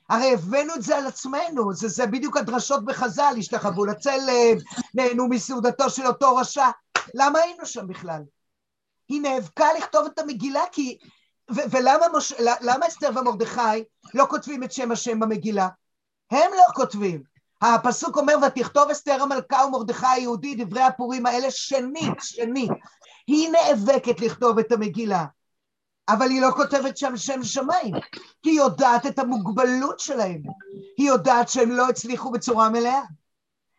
הרי הבאנו את זה על עצמנו, זה, זה בדיוק הדרשות בחז"ל, השתחוו לצלם, נהנו מסעודתו של אותו רשע. למה היינו שם בכלל? היא נאבקה לכתוב את המגילה כי... ו- ולמה מוש... למה אסתר ומרדכי לא כותבים את שם השם במגילה? הם לא כותבים. הפסוק אומר, ותכתוב אסתר המלכה ומרדכי היהודי, דברי הפורים האלה שנית, שנית. היא נאבקת לכתוב את המגילה, אבל היא לא כותבת שם שם שמיים, כי היא יודעת את המוגבלות שלהם, היא יודעת שהם לא הצליחו בצורה מלאה.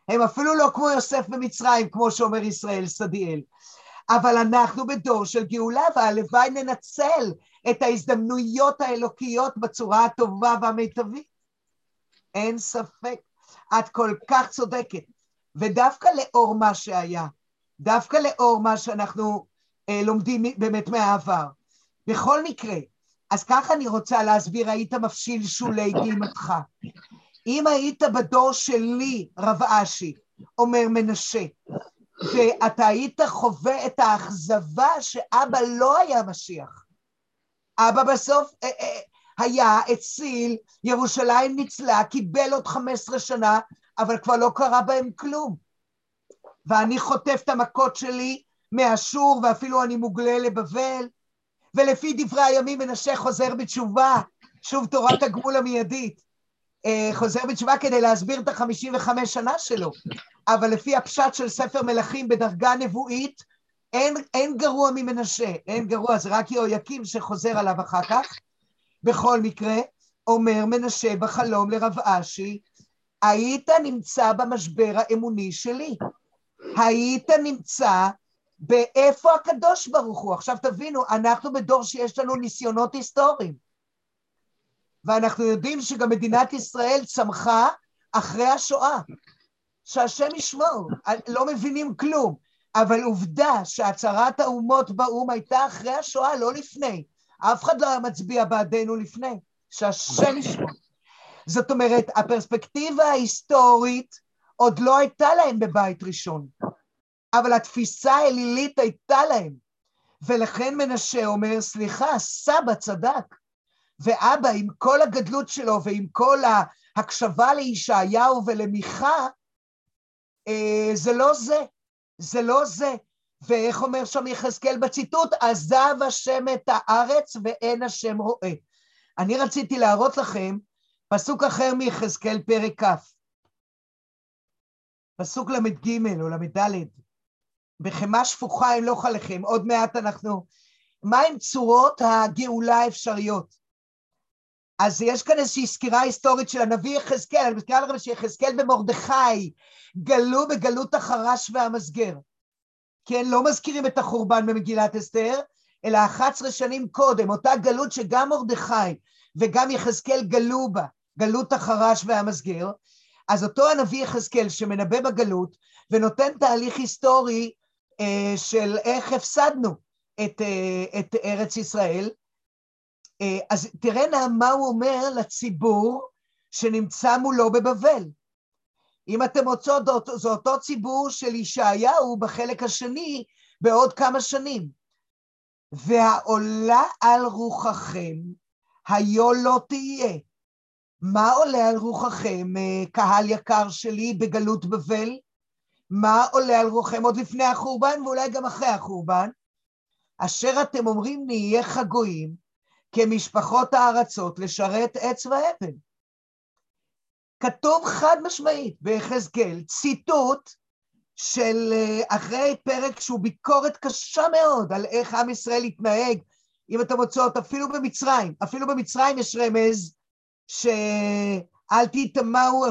הם אפילו לא כמו יוסף במצרים, כמו שאומר ישראל סדיאל. אבל אנחנו בדור של גאולה, והלוואי ננצל את ההזדמנויות האלוקיות בצורה הטובה והמיטבית. אין ספק. את כל כך צודקת. ודווקא לאור מה שהיה, דווקא לאור מה שאנחנו אה, לומדים באמת מהעבר. בכל מקרה, אז ככה אני רוצה להסביר, היית מפשיל שולי גלימתך. אם היית בדור שלי, רב אשי, אומר מנשה, ואתה היית חווה את האכזבה שאבא לא היה משיח. אבא בסוף אה, אה, היה, הציל, ירושלים ניצלה, קיבל עוד 15 שנה, אבל כבר לא קרה בהם כלום. ואני חוטף את המכות שלי מאשור, ואפילו אני מוגלה לבבל, ולפי דברי הימים מנשה חוזר בתשובה, שוב תורת הגמול המיידית. אה, חוזר בתשובה כדי להסביר את החמישים וחמש שנה שלו, אבל לפי הפשט של ספר מלכים בדרגה נבואית, אין, אין גרוע ממנשה, אין גרוע, זה רק יהויקים שחוזר עליו אחר כך. בכל מקרה, אומר מנשה בחלום לרב אשי, היית נמצא במשבר האמוני שלי. היית נמצא באיפה הקדוש ברוך הוא. עכשיו תבינו, אנחנו בדור שיש לנו ניסיונות היסטוריים. ואנחנו יודעים שגם מדינת ישראל צמחה אחרי השואה. שהשם ישמור, לא מבינים כלום. אבל עובדה שהצהרת האומות באו"ם הייתה אחרי השואה, לא לפני. אף אחד לא היה מצביע בעדנו לפני, שהשם ישמור. זאת אומרת, הפרספקטיבה ההיסטורית עוד לא הייתה להם בבית ראשון, אבל התפיסה האלילית הייתה להם. ולכן מנשה אומר, סליחה, סבא צדק. ואבא, עם כל הגדלות שלו ועם כל ההקשבה לישעיהו ולמיכה, אה, זה לא זה, זה לא זה. ואיך אומר שם יחזקאל בציטוט? עזב השם את הארץ ואין השם רואה. אני רציתי להראות לכם פסוק אחר מיחזקאל פרק כ', פסוק ל"ג או ל"ד, בחמה שפוכה אמלוך עליכם, עוד מעט אנחנו... מהם צורות הגאולה האפשריות? אז יש כאן איזושהי סקירה היסטורית של הנביא יחזקאל, אני מזכירה לכם שיחזקאל במרדכי גלו בגלות החרש והמסגר. כן, לא מזכירים את החורבן במגילת אסתר, אלא 11 שנים קודם, אותה גלות שגם מרדכי וגם יחזקאל גלו בה, גלות החרש והמסגר, אז אותו הנביא יחזקאל שמנבא בגלות ונותן תהליך היסטורי של איך הפסדנו את, אה, את ארץ ישראל, אה, אז תראה נא מה הוא אומר לציבור שנמצא מולו בבבל. אם אתם רוצות, זה אותו ציבור של ישעיהו בחלק השני בעוד כמה שנים. והעולה על רוחכם, היו לא תהיה. מה עולה על רוחכם, אה, קהל יקר שלי, בגלות בבל? מה עולה על רוחכם עוד לפני החורבן ואולי גם אחרי החורבן? אשר אתם אומרים נהיה חגויים כמשפחות הארצות לשרת עץ ואבן. כתוב חד משמעית ביחזקאל, ציטוט של אה, אחרי פרק שהוא ביקורת קשה מאוד על איך עם ישראל התנהג, אם אתם רוצות, אפילו במצרים, אפילו במצרים יש רמז שאל תטמאו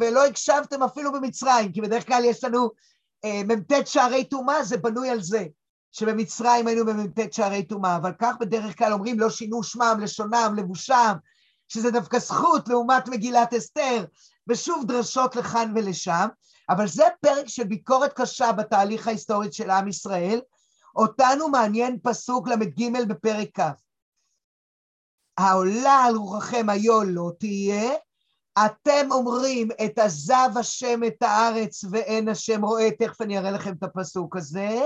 ולא הקשבתם אפילו במצרים, כי בדרך כלל יש לנו אה, מ"ט שערי טומאה, זה בנוי על זה, שבמצרים היינו במ"ט שערי טומאה, אבל כך בדרך כלל אומרים לא שינו שמם, לשונם, לבושם, שזה דווקא זכות לעומת מגילת אסתר, ושוב דרשות לכאן ולשם, אבל זה פרק של ביקורת קשה בתהליך ההיסטורי של עם ישראל, אותנו מעניין פסוק ל"ג בפרק כ'. העולה על רוחכם היו לא תהיה, אתם אומרים את עזב השם את הארץ ואין השם רואה, תכף אני אראה לכם את הפסוק הזה,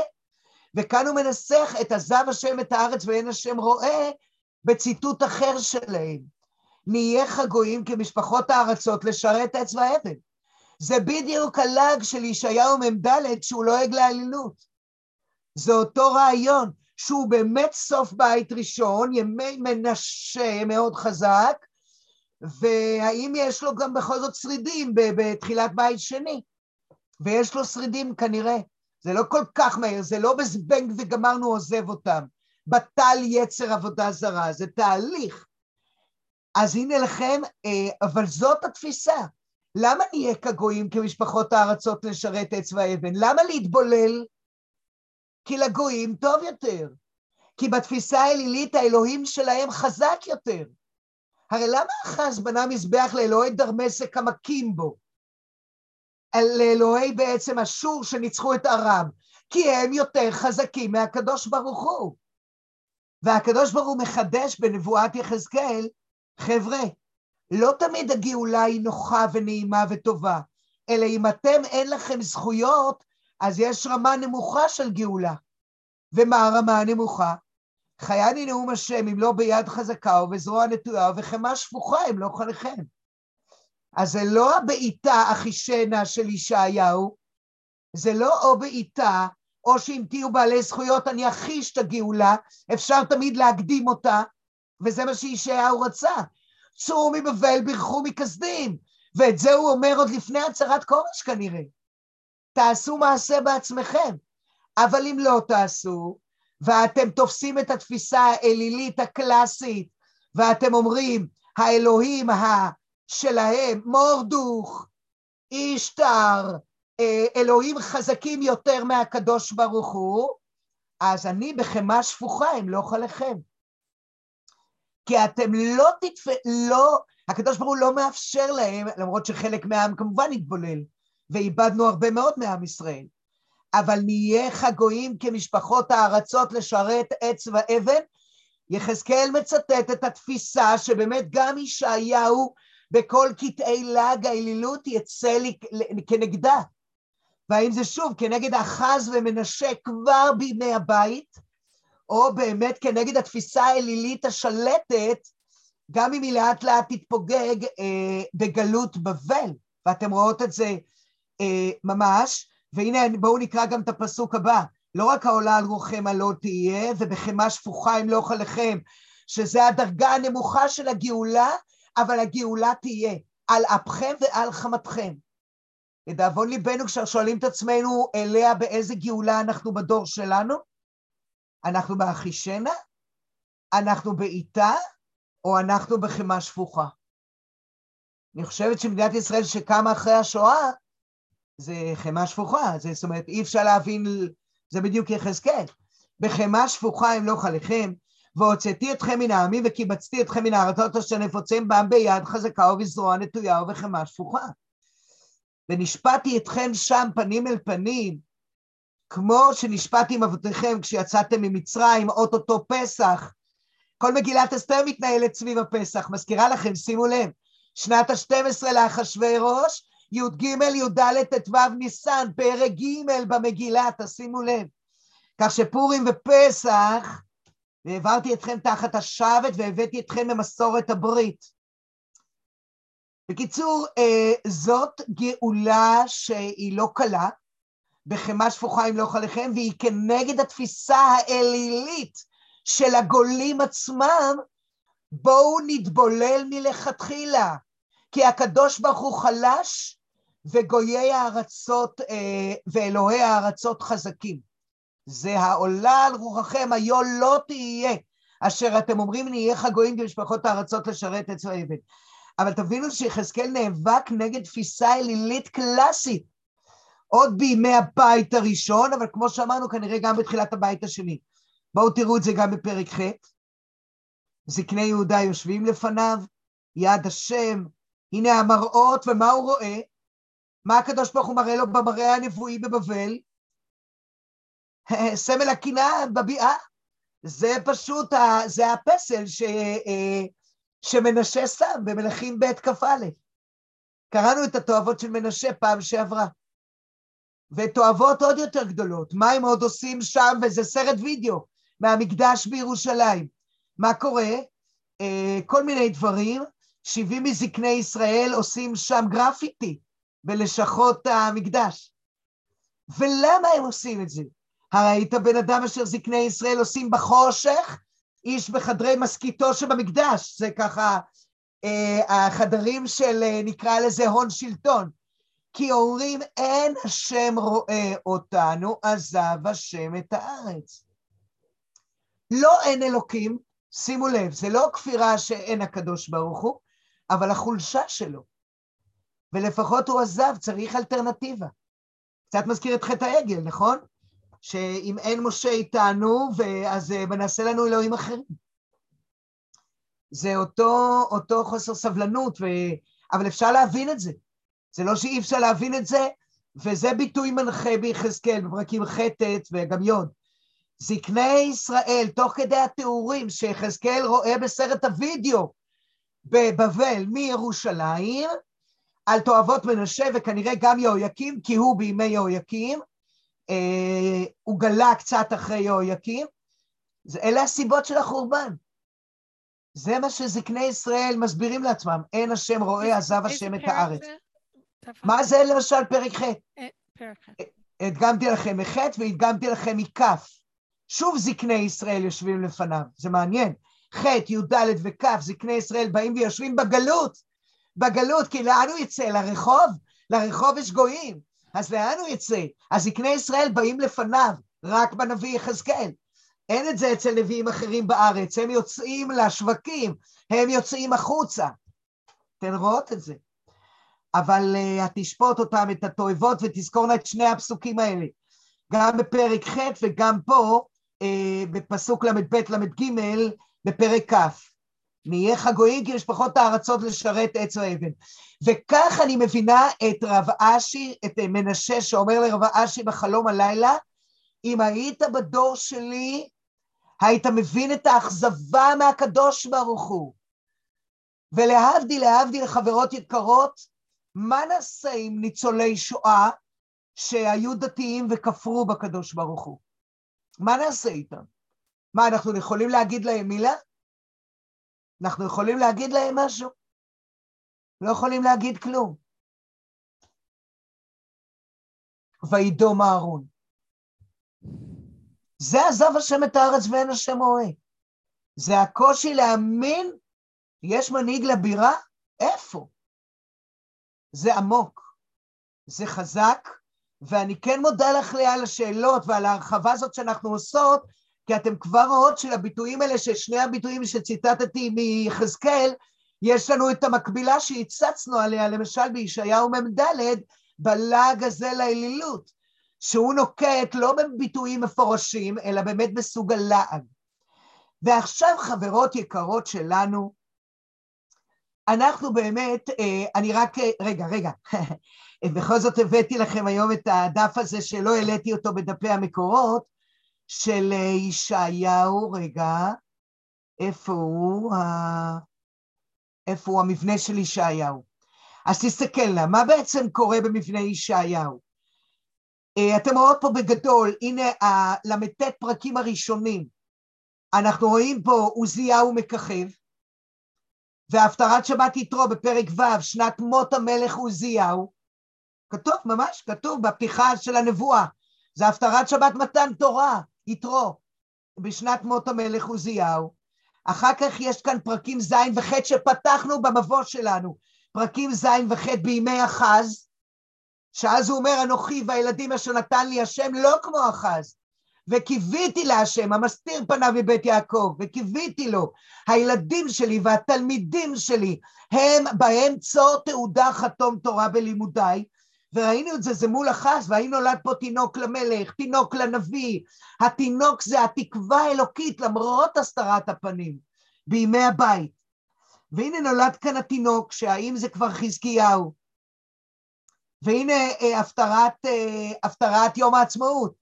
וכאן הוא מנסח את עזב השם את הארץ ואין השם רואה בציטוט אחר שלהם. נהייך גויים כמשפחות הארצות לשרת עץ ואבן. זה בדיוק הלאג של ישעיהו מ"ד שהוא לועג לעלילות. זה אותו רעיון, שהוא באמת סוף בית ראשון, ימי מנשה מאוד חזק, והאם יש לו גם בכל זאת שרידים בתחילת בית שני? ויש לו שרידים כנראה. זה לא כל כך מהר, זה לא בזבנג וגמרנו עוזב אותם. בטל יצר עבודה זרה, זה תהליך. אז הנה לכם, אה, אבל זאת התפיסה. למה נהיה כגויים כמשפחות הארצות לשרת עץ ואבן? למה להתבולל? כי לגויים טוב יותר. כי בתפיסה האלילית האלוהים שלהם חזק יותר. הרי למה אחז בנה מזבח לאלוהי דרמסק המכים בו? לאלוהי בעצם אשור שניצחו את ארם, כי הם יותר חזקים מהקדוש ברוך הוא. והקדוש ברוך הוא מחדש בנבואת יחזקאל, חבר'ה, לא תמיד הגאולה היא נוחה ונעימה וטובה, אלא אם אתם אין לכם זכויות, אז יש רמה נמוכה של גאולה. ומה הרמה הנמוכה? חייני נאום השם אם לא ביד חזקה ובזרוע נטויה ובחמה שפוכה אם לא חניכם. אז זה לא הבעיטה אחישנה של ישעיהו, זה לא או בעיטה, או שאם תהיו בעלי זכויות אני אחיש את הגאולה, אפשר תמיד להקדים אותה, וזה מה שישעיהו רצה. צאו מבבל, בירכו מכסדים, ואת זה הוא אומר עוד לפני הצהרת כורש כנראה. תעשו מעשה בעצמכם, אבל אם לא תעשו, ואתם תופסים את התפיסה האלילית הקלאסית, ואתם אומרים, האלוהים. שלהם, מורדוך, אישתר, אה, אלוהים חזקים יותר מהקדוש ברוך הוא, אז אני בחמאה שפוכה אם לא חליכם. כי אתם לא תתפ... לא, הקדוש ברוך הוא לא מאפשר להם, למרות שחלק מהעם כמובן התבולל, ואיבדנו הרבה מאוד מעם ישראל, אבל נהיה חגויים כמשפחות הארצות לשרת עץ ואבן. יחזקאל מצטט את התפיסה שבאמת גם ישעיהו בכל קטעי לעג האלילות יצא לי כנגדה. והאם זה שוב כנגד אחז ומנשה כבר בימי הבית, או באמת כנגד התפיסה האלילית השלטת, גם אם היא לאט לאט תתפוגג אה, בגלות בבל, ואתם רואות את זה אה, ממש, והנה בואו נקרא גם את הפסוק הבא, לא רק העולה על רוחם הלא תהיה, ובחמה שפוכה אם לא חלכם, שזה הדרגה הנמוכה של הגאולה, אבל הגאולה תהיה על אפכם ועל חמתכם. לדאבון ליבנו כששואלים את עצמנו אליה באיזה גאולה אנחנו בדור שלנו, אנחנו באחישנה, אנחנו בעיטה, או אנחנו בחמה שפוכה. אני חושבת שמדינת ישראל שקמה אחרי השואה, זה חמה שפוכה, זה, זאת אומרת, אי אפשר להבין, זה בדיוק יחזקאל. בחמה שפוכה אם לא חליכם, והוצאתי אתכם מן העמים וקיבצתי אתכם מן הארצות אשר נפוצים בם ביד חזקה ובזרוע נטויה ובחמה שפוכה. ונשפטתי אתכם שם פנים אל פנים, כמו שנשפטתי עם אבותיכם כשיצאתם ממצרים, אוטוטו פסח. כל מגילת אסתר מתנהלת סביב הפסח, מזכירה לכם, שימו לב, שנת ה-12 לאחשוורוש, י"ג, י"ד, ט"ו ניסן, פרק ג' במגילה, תשימו לב. כך שפורים ופסח והעברתי אתכם תחת השבת והבאתי אתכם במסורת הברית. בקיצור, אה, זאת גאולה שהיא לא קלה, בחמה שפוכה אם לא חליכם, והיא כנגד התפיסה האלילית של הגולים עצמם, בואו נתבולל מלכתחילה, כי הקדוש ברוך הוא חלש וגויי הארצות אה, ואלוהי הארצות חזקים. זה העולה על רוחכם, היו לא תהיה, אשר אתם אומרים נהיה חגויים במשפחות הארצות לשרת עץ האבן. אבל תבינו שיחזקאל נאבק נגד תפיסה אלילית קלאסית, עוד בימי הבית הראשון, אבל כמו שאמרנו, כנראה גם בתחילת הבית השני. בואו תראו את זה גם בפרק ח'. זקני יהודה יושבים לפניו, יד השם, הנה המראות, ומה הוא רואה? מה הקדוש ברוך הוא מראה לו במראה הנבואי בבבל? [LAUGHS] סמל הקנאה בביאה. זה פשוט, זה הפסל ש, אה, שמנשה שם במלכים ב' כ"א. קראנו את התועבות של מנשה פעם שעברה. ותועבות עוד יותר גדולות. מה הם עוד עושים שם? וזה סרט וידאו מהמקדש בירושלים. מה קורה? אה, כל מיני דברים. 70 מזקני ישראל עושים שם גרפיטי בלשכות המקדש. ולמה הם עושים את זה? הראית בן אדם אשר זקני ישראל עושים בחושך, איש בחדרי משכיתו שבמקדש, זה ככה אה, החדרים של, אה, נקרא לזה, הון שלטון. כי אומרים, אין השם רואה אותנו, עזב השם את הארץ. לא אין אלוקים, שימו לב, זה לא כפירה שאין הקדוש ברוך הוא, אבל החולשה שלו. ולפחות הוא עזב, צריך אלטרנטיבה. קצת מזכיר את חטא העגל, נכון? שאם אין משה איתנו, אז מנסה לנו אלוהים אחרים. זה אותו, אותו חוסר סבלנות, ו... אבל אפשר להבין את זה. זה לא שאי אפשר להבין את זה, וזה ביטוי מנחה ביחזקאל, בפרקים ח' ט' וגם י'. זקני ישראל, תוך כדי התיאורים שיחזקאל רואה בסרט הווידאו בבבל מירושלים, על תועבות מנשה וכנראה גם יהויקים, כי הוא בימי יהויקים, אה, הוא גלה קצת אחרי יהויקים, אלה הסיבות של החורבן. זה מה שזקני ישראל מסבירים לעצמם, אין השם רואה, עזב השם את הארץ. מה זה למשל פרק ח'? אה, הדגמתי לכם מח' והדגמתי לכם מכ'. שוב זקני ישראל יושבים לפניו, זה מעניין. ח', י"ד וכ', זקני ישראל באים ויושבים בגלות, בגלות, כי לאן הוא יצא? לרחוב? לרחוב יש גויים, אז לאן הוא יצא? אז זקני ישראל באים לפניו, רק בנביא יחזקאל. אין את זה אצל נביאים אחרים בארץ, הם יוצאים לשווקים, הם יוצאים החוצה. אתן רואות את זה. אבל uh, תשפוט אותם, את התועבות, ותזכורנה את שני הפסוקים האלה. גם בפרק ח' וגם פה, uh, בפסוק ל"ב ל"ג, בפרק כ'. נהיה חגויים כי יש פחות הארצות לשרת עץ ואבן. וכך אני מבינה את רב אשי, את מנשה שאומר לרב אשי בחלום הלילה, אם היית בדור שלי, היית מבין את האכזבה מהקדוש ברוך הוא. ולהבדיל, להבדיל חברות יקרות, מה נעשה עם ניצולי שואה שהיו דתיים וכפרו בקדוש ברוך הוא? מה נעשה איתם? מה, אנחנו יכולים להגיד להם מילה? אנחנו יכולים להגיד להם משהו? לא יכולים להגיד כלום. וידום אהרון. זה עזב השם את הארץ ואין השם רואה. זה הקושי להאמין, יש מנהיג לבירה? איפה? זה עמוק, זה חזק, ואני כן מודה לך לאה על השאלות ועל ההרחבה הזאת שאנחנו עושות, כי אתם כבר רואות של הביטויים האלה, ששני הביטויים שציטטתי מיחזקאל, יש לנו את המקבילה שהצצנו עליה, למשל בישעיהו מ"ד, בלעג הזה לאלילות. שהוא נוקט לא בביטויים מפורשים, אלא באמת בסוג הלעג. ועכשיו, חברות יקרות שלנו, אנחנו באמת, אה, אני רק, אה, רגע, רגע, [LAUGHS] בכל זאת הבאתי לכם היום את הדף הזה שלא העליתי אותו בדפי המקורות, של אה, ישעיהו, רגע, איפה הוא? איפה הוא המבנה של ישעיהו? אז תסתכלנה, מה בעצם קורה במבנה ישעיהו? אה, אתם רואות פה בגדול, הנה הל"ט פרקים הראשונים, אנחנו רואים פה עוזיהו מככב, והפטרת שבת יתרו בפרק ו', שנת מות המלך עוזיהו, כתוב ממש, כתוב בפתיחה של הנבואה, זה הפטרת שבת מתן תורה, יתרו, בשנת מות המלך עוזיהו. אחר כך יש כאן פרקים ז' וח' שפתחנו במבוא שלנו, פרקים ז' וח' בימי אחז, שאז הוא אומר, אנוכי והילדים אשר נתן לי השם לא כמו אחז, וקיוויתי להשם, המסתיר פניו מבית יעקב, וקיוויתי לו, הילדים שלי והתלמידים שלי, הם בהם צור תעודה חתום תורה בלימודיי, וראינו את זה, זה מול אחז, והאם נולד פה תינוק למלך, תינוק לנביא, התינוק זה התקווה האלוקית למרות הסתרת הפנים, בימי הבית. והנה נולד כאן התינוק, שהאם זה כבר חזקיהו, והנה אה, הפטרת, אה, הפטרת יום העצמאות,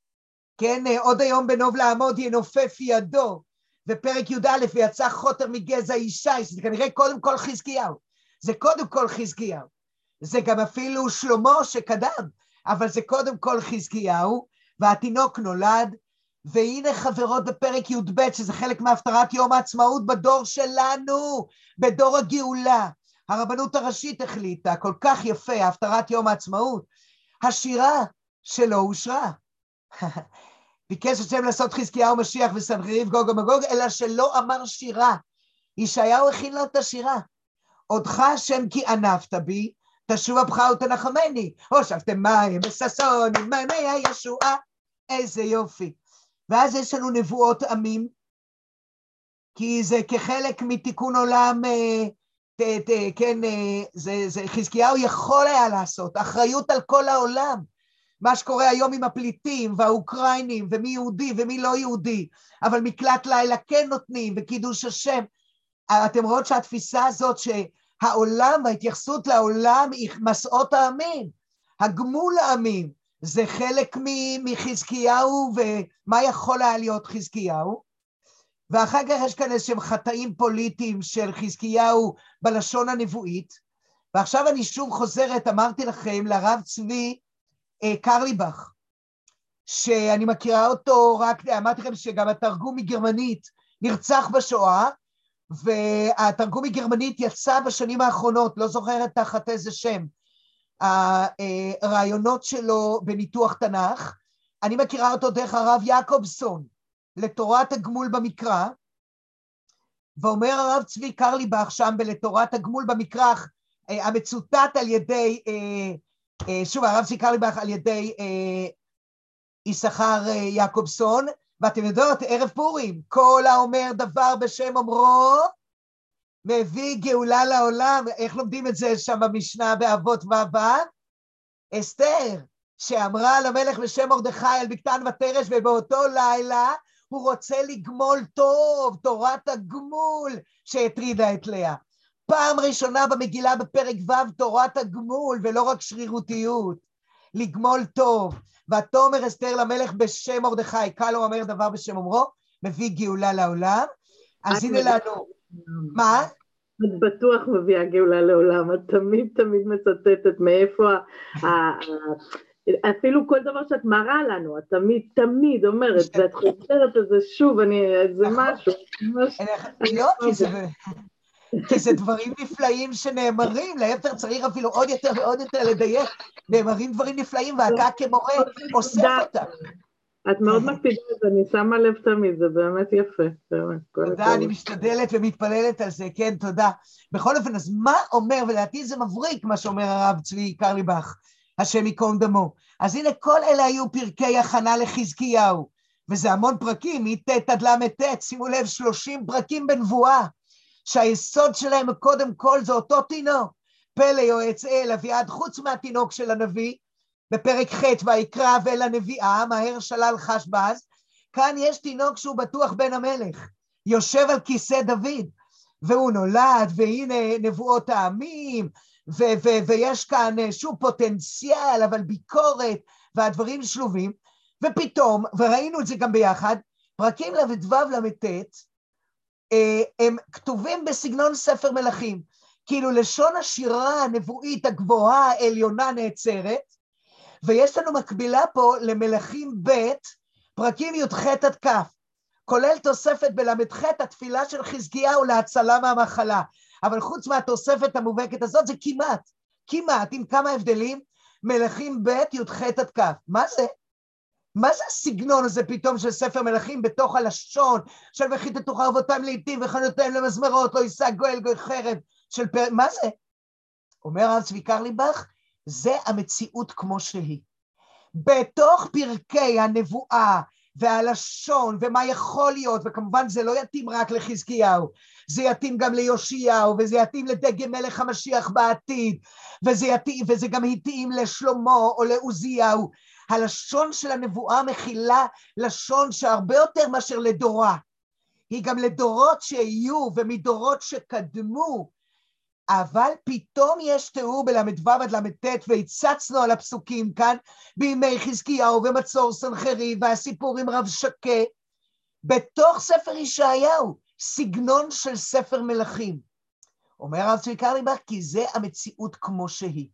כן, אה, עוד היום בנוב לעמוד ינופף ידו, ופרק י"א, ויצא חוטר מגזע אישה, זה כנראה קודם כל חזקיהו, זה קודם כל חזקיהו, זה גם אפילו שלמה שקדם, אבל זה קודם כל חזקיהו, והתינוק נולד, והנה חברות בפרק י"ב, שזה חלק מהפטרת יום העצמאות בדור שלנו, בדור הגאולה. הרבנות הראשית החליטה, כל כך יפה, הפטרת יום העצמאות, השירה שלא אושרה. [LAUGHS] ביקש השם לעשות חזקיהו משיח וסנחריב גוג ומגוג, אלא שלא אמר שירה. ישעיהו הכין לו את השירה. אותך השם כי ענפת בי, תשוב אפך ותנחמני, הושבתם מים וששון עם מעייני הישועה, איזה יופי. ואז יש לנו נבואות עמים, כי זה כחלק מתיקון עולם, אה, ת, ת, כן, אה, זה, זה חזקיהו יכול היה לעשות, אחריות על כל העולם. מה שקורה היום עם הפליטים והאוקראינים ומי יהודי ומי לא יהודי, אבל מקלט לילה כן נותנים וקידוש השם. אתם רואות שהתפיסה הזאת שהעולם וההתייחסות לעולם היא מסעות העמים, הגמול העמים, זה חלק מחזקיהו ומה יכול היה להיות חזקיהו. ואחר כך יש כאן איזשהם חטאים פוליטיים של חזקיהו בלשון הנבואית, ועכשיו אני שוב חוזרת, אמרתי לכם, לרב צבי אה, קרליבך, שאני מכירה אותו רק, אמרתי לכם שגם התרגום מגרמנית נרצח בשואה, והתרגום מגרמנית יצא בשנים האחרונות, לא זוכרת תחת איזה שם, הרעיונות שלו בניתוח תנ"ך, אני מכירה אותו דרך הרב יעקובסון לתורת הגמול במקרא, ואומר הרב צבי קרליבך שם בלתורת הגמול במקרא, המצוטט על ידי אה, אה, שוב, הרב סיכר בך על ידי אה, יששכר יעקובסון, ואתם יודעות, ערב פורים, כל האומר דבר בשם אומרו, מביא גאולה לעולם. איך לומדים את זה שם במשנה באבות ו"ו? אסתר, שאמרה למלך בשם מרדכי על בקתן ותרש, ובאותו לילה הוא רוצה לגמול טוב, תורת הגמול שהטרידה את לאה. פעם ראשונה במגילה בפרק ו' תורת הגמול ולא רק שרירותיות, לגמול טוב. ותאמר אסתר למלך בשם מרדכי, קל אומר דבר בשם אומרו, מביא גאולה לעולם. אז הנה לנו, מה? את בטוח מביאה גאולה לעולם, את תמיד תמיד מצטטת מאיפה ה... אפילו כל דבר שאת מראה לנו, את תמיד תמיד אומרת, ואת חוזרת את זה שוב, אני, זה נכון. משהו. לא, כי זה... [LAUGHS] כי זה דברים נפלאים שנאמרים, להפך צריך אפילו עוד יותר ועוד יותר לדייק, נאמרים דברים נפלאים ואתה כמורה אוסף אותם. את מאוד מקפידה את זה, אני שמה לב תמיד, זה באמת יפה. תודה, אני משתדלת ומתפללת על זה, כן, תודה. בכל אופן, אז מה אומר, ולדעתי זה מבריק מה שאומר הרב צבי קרליבך, השם ייקום דמו. אז הנה, כל אלה היו פרקי הכנה לחזקיהו, וזה המון פרקים, מט' עד ל"ט, שימו לב, 30 פרקים בנבואה. שהיסוד שלהם קודם כל זה אותו תינוק, פלא יועץ אל אביעד, חוץ מהתינוק של הנביא, בפרק ח' ויקרא ואל הנביאה, מהר שלל חשבז, כאן יש תינוק שהוא בטוח בן המלך, יושב על כיסא דוד, והוא נולד, והנה נבואות העמים, ו- ו- ויש כאן שוב פוטנציאל, אבל ביקורת, והדברים שלובים, ופתאום, וראינו את זה גם ביחד, פרקים ל"ו ל"ט, אה, הם כתובים בסגנון ספר מלכים. כאילו לשון השירה הנבואית הגבוהה העליונה נעצרת, ויש לנו מקבילה פה למלכים ב', פרקים י"ח עד כ', כולל תוספת בל"ח התפילה של חזקיהו להצלה מהמחלה. אבל חוץ מהתוספת המובהקת הזאת זה כמעט, כמעט, עם כמה הבדלים, מלכים ב', י"ח עד כ'. מה זה? מה זה הסגנון הזה פתאום של ספר מלכים בתוך הלשון של וכי תתוך ארבותם לעיתים וחנותיהם למזמרות, לא יישא גואל גוי חרב של פרק, מה זה? אומר הרב צבי קרליבך, זה המציאות כמו שהיא. בתוך פרקי הנבואה והלשון ומה יכול להיות, וכמובן זה לא יתאים רק לחזקיהו, זה יתאים גם ליאשיהו, וזה יתאים לדגם מלך המשיח בעתיד, וזה, יתאים, וזה גם התאים לשלמה או לעוזיהו, הלשון של הנבואה מכילה לשון שהרבה יותר מאשר לדורה. היא גם לדורות שיהיו ומדורות שקדמו, אבל פתאום יש תיאור בל"ו עד ל"ט והצצנו על הפסוקים כאן בימי חזקיהו ומצור סנחריב והסיפור עם רב שקה, בתוך ספר ישעיהו, סגנון של ספר מלכים. אומר הרב צבי קרליבך, כי זה המציאות כמו שהיא.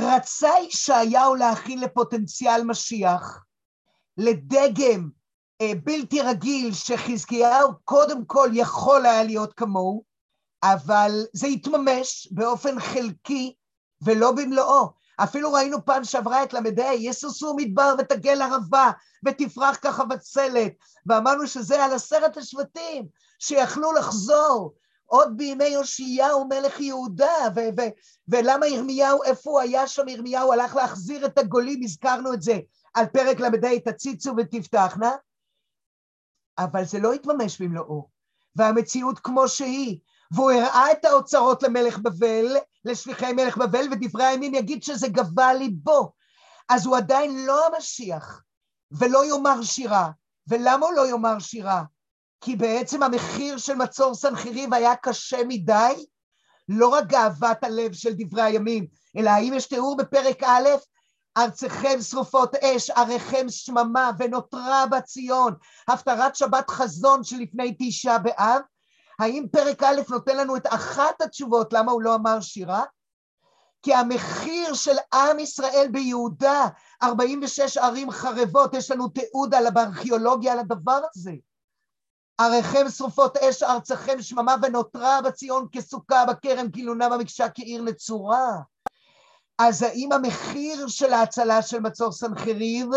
רצה ישעיהו להכין לפוטנציאל משיח, לדגם אה, בלתי רגיל שחזקיהו קודם כל יכול היה להיות כמוהו, אבל זה התממש באופן חלקי ולא במלואו. אפילו ראינו פעם שעברה את למדי, יסוסו מדבר ותגל ערבה ותפרח ככה בצלת, ואמרנו שזה על עשרת השבטים שיכלו לחזור, עוד בימי יאשיהו מלך יהודה, ו- ו- ולמה ירמיהו, איפה הוא היה שם ירמיהו? הלך להחזיר את הגולים, הזכרנו את זה, על פרק ל"ה, תציצו ותפתחנה, אבל זה לא התממש במלואו, והמציאות כמו שהיא, והוא הראה את האוצרות למלך בבל, לשליחי מלך בבל, ודברי הימים יגיד שזה גבה ליבו, אז הוא עדיין לא המשיח, ולא יאמר שירה. ולמה הוא לא יאמר שירה? כי בעצם המחיר של מצור סנחריב היה קשה מדי, לא רק גאוות הלב של דברי הימים, אלא האם יש תיאור בפרק א', ארציכם שרופות אש, עריכם שממה, ונותרה בציון, הפטרת שבת חזון שלפני תשעה באב, האם פרק א' נותן לנו את אחת התשובות למה הוא לא אמר שירה? כי המחיר של עם ישראל ביהודה, 46 ערים חרבות, יש לנו תיעוד על בארכיאולוגיה על הדבר הזה. עריכם שרופות אש, ארצכם שממה, ונותרה בציון כסוכה בכרם, כילונה במקשה כעיר נצורה. אז האם המחיר של ההצלה של מצור סנחריב,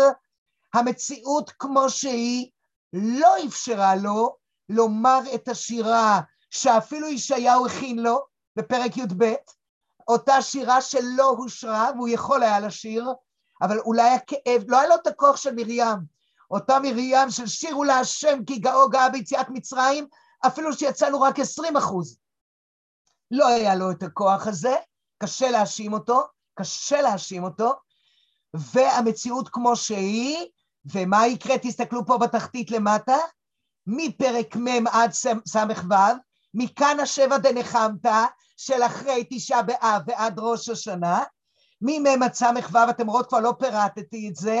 המציאות כמו שהיא, לא אפשרה לו לומר את השירה שאפילו ישעיהו הכין לו בפרק י"ב, אותה שירה שלא הושרה, והוא יכול היה לשיר, אבל אולי הכאב, לא היה לו את הכוח של מרים, אותה מרים של שירו להשם כי גאו גאה ביציאת מצרים, אפילו שיצאנו רק עשרים אחוז. לא היה לו את הכוח הזה, קשה להאשים אותו, קשה להאשים אותו, והמציאות כמו שהיא, ומה יקרה, תסתכלו פה בתחתית למטה, מפרק מ' עד ס"ו, מכאן השבע דנחמת, של אחרי תשעה באב ועד ראש השנה, ממ' עד ס"ו, אתם רואות, כבר לא פירטתי את זה,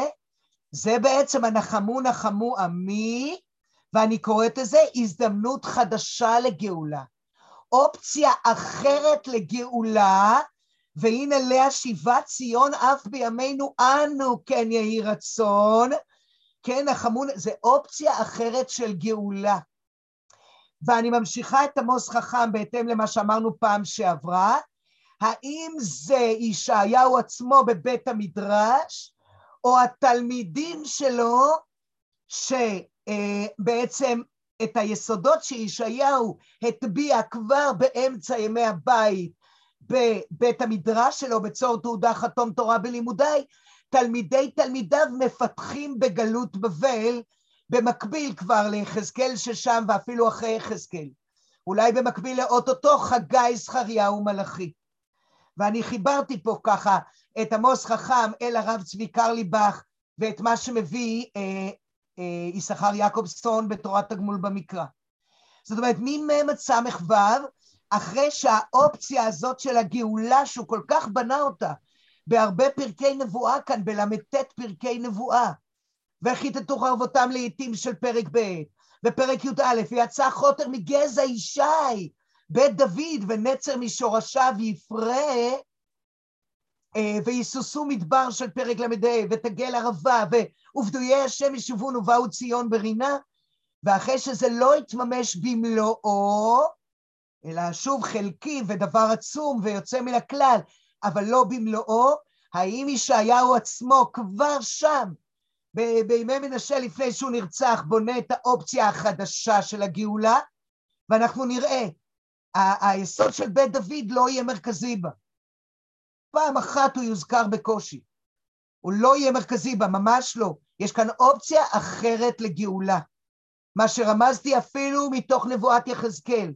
זה בעצם הנחמו נחמו עמי, ואני קוראת לזה הזדמנות חדשה לגאולה. אופציה אחרת לגאולה, והנה לאה שיבת ציון אף בימינו אנו כן יהי רצון, כן, נחמו, זה אופציה אחרת של גאולה. ואני ממשיכה את עמוס חכם בהתאם למה שאמרנו פעם שעברה, האם זה ישעיהו עצמו בבית המדרש, או התלמידים שלו, שבעצם את היסודות שישעיהו הטביע כבר באמצע ימי הבית בבית המדרש שלו, בצור תעודה חתום תורה בלימודי, תלמידי תלמידיו מפתחים בגלות בבל במקביל כבר ליחזקאל ששם ואפילו אחרי יחזקאל. אולי במקביל לאו-טו-טו חגי, זכריה ומלאכי. ואני חיברתי פה ככה את עמוס חכם אל הרב צבי קרליבך ואת מה שמביא אה, אה, יששכר יעקובסון בתורת תגמול במקרא. זאת אומרת, ממ"ם עד ס"ו, אחרי שהאופציה הזאת של הגאולה, שהוא כל כך בנה אותה בהרבה פרקי נבואה כאן, בל"ט פרקי נבואה, וכיתתו חרבותם לעתים של פרק ב', בפרק י"א, ויצא חוטר מגזע ישי, בית דוד, ונצר משורשיו יפרה, אה, ויסוסו מדבר של פרק ל"ה, ותגל ערבה, ועובדויי השם ישובון ובאו ציון ברינה, ואחרי שזה לא יתממש במלואו, אלא שוב חלקי ודבר עצום ויוצא מן הכלל, אבל לא במלואו, האם ישעיהו עצמו כבר שם? בימי מנשה לפני שהוא נרצח בונה את האופציה החדשה של הגאולה, ואנחנו נראה, היסוד של בית דוד לא יהיה מרכזי בה. פעם אחת הוא יוזכר בקושי. הוא לא יהיה מרכזי בה, ממש לא. יש כאן אופציה אחרת לגאולה. מה שרמזתי אפילו מתוך נבואת יחזקאל.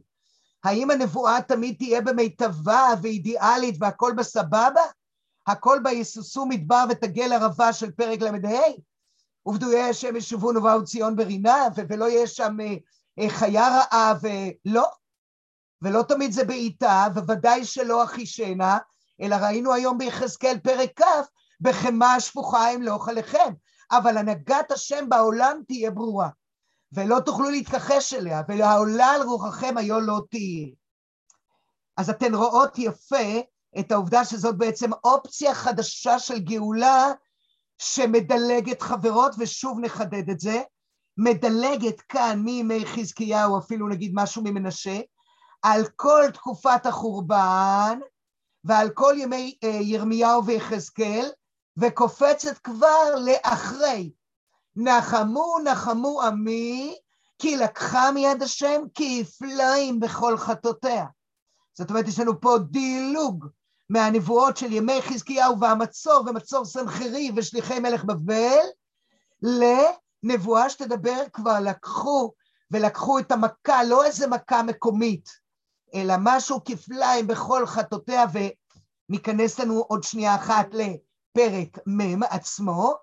האם הנבואה תמיד תהיה במיטבה ואידיאלית והכל בסבבה? הכל ביסוסו מדבר ותגל ערבה של פרק ל"ה? ופדויי השם ישובון ובאו ציון ברינה, ולא יהיה שם אה, אה, חיה רעה, ולא. ולא תמיד זה בעיטה, ובוודאי שלא אחישנה, אלא ראינו היום ביחזקאל פרק כ', בחמאה שפוכה אמלוך עליכם. אבל הנהגת השם בעולם תהיה ברורה, ולא תוכלו להתכחש אליה, והעולה על רוחכם היו לא תהיה. אז אתן רואות יפה את העובדה שזאת בעצם אופציה חדשה של גאולה שמדלגת חברות, ושוב נחדד את זה, מדלגת כאן מימי חזקיהו, אפילו נגיד משהו ממנשה, על כל תקופת החורבן ועל כל ימי אה, ירמיהו ויחזקאל, וקופצת כבר לאחרי. נחמו נחמו עמי, כי לקחה מיד השם כפליים בכל חטאותיה. זאת אומרת, יש לנו פה דילוג מהנבואות של ימי חזקיהו והמצור ומצור סנחריב ושליחי מלך בבל, לנבואה שתדבר כבר לקחו ולקחו את המכה, לא איזה מכה מקומית, אלא משהו כפליים בכל חטאותיה, וניכנס לנו עוד שנייה אחת לפרק מ' עצמו.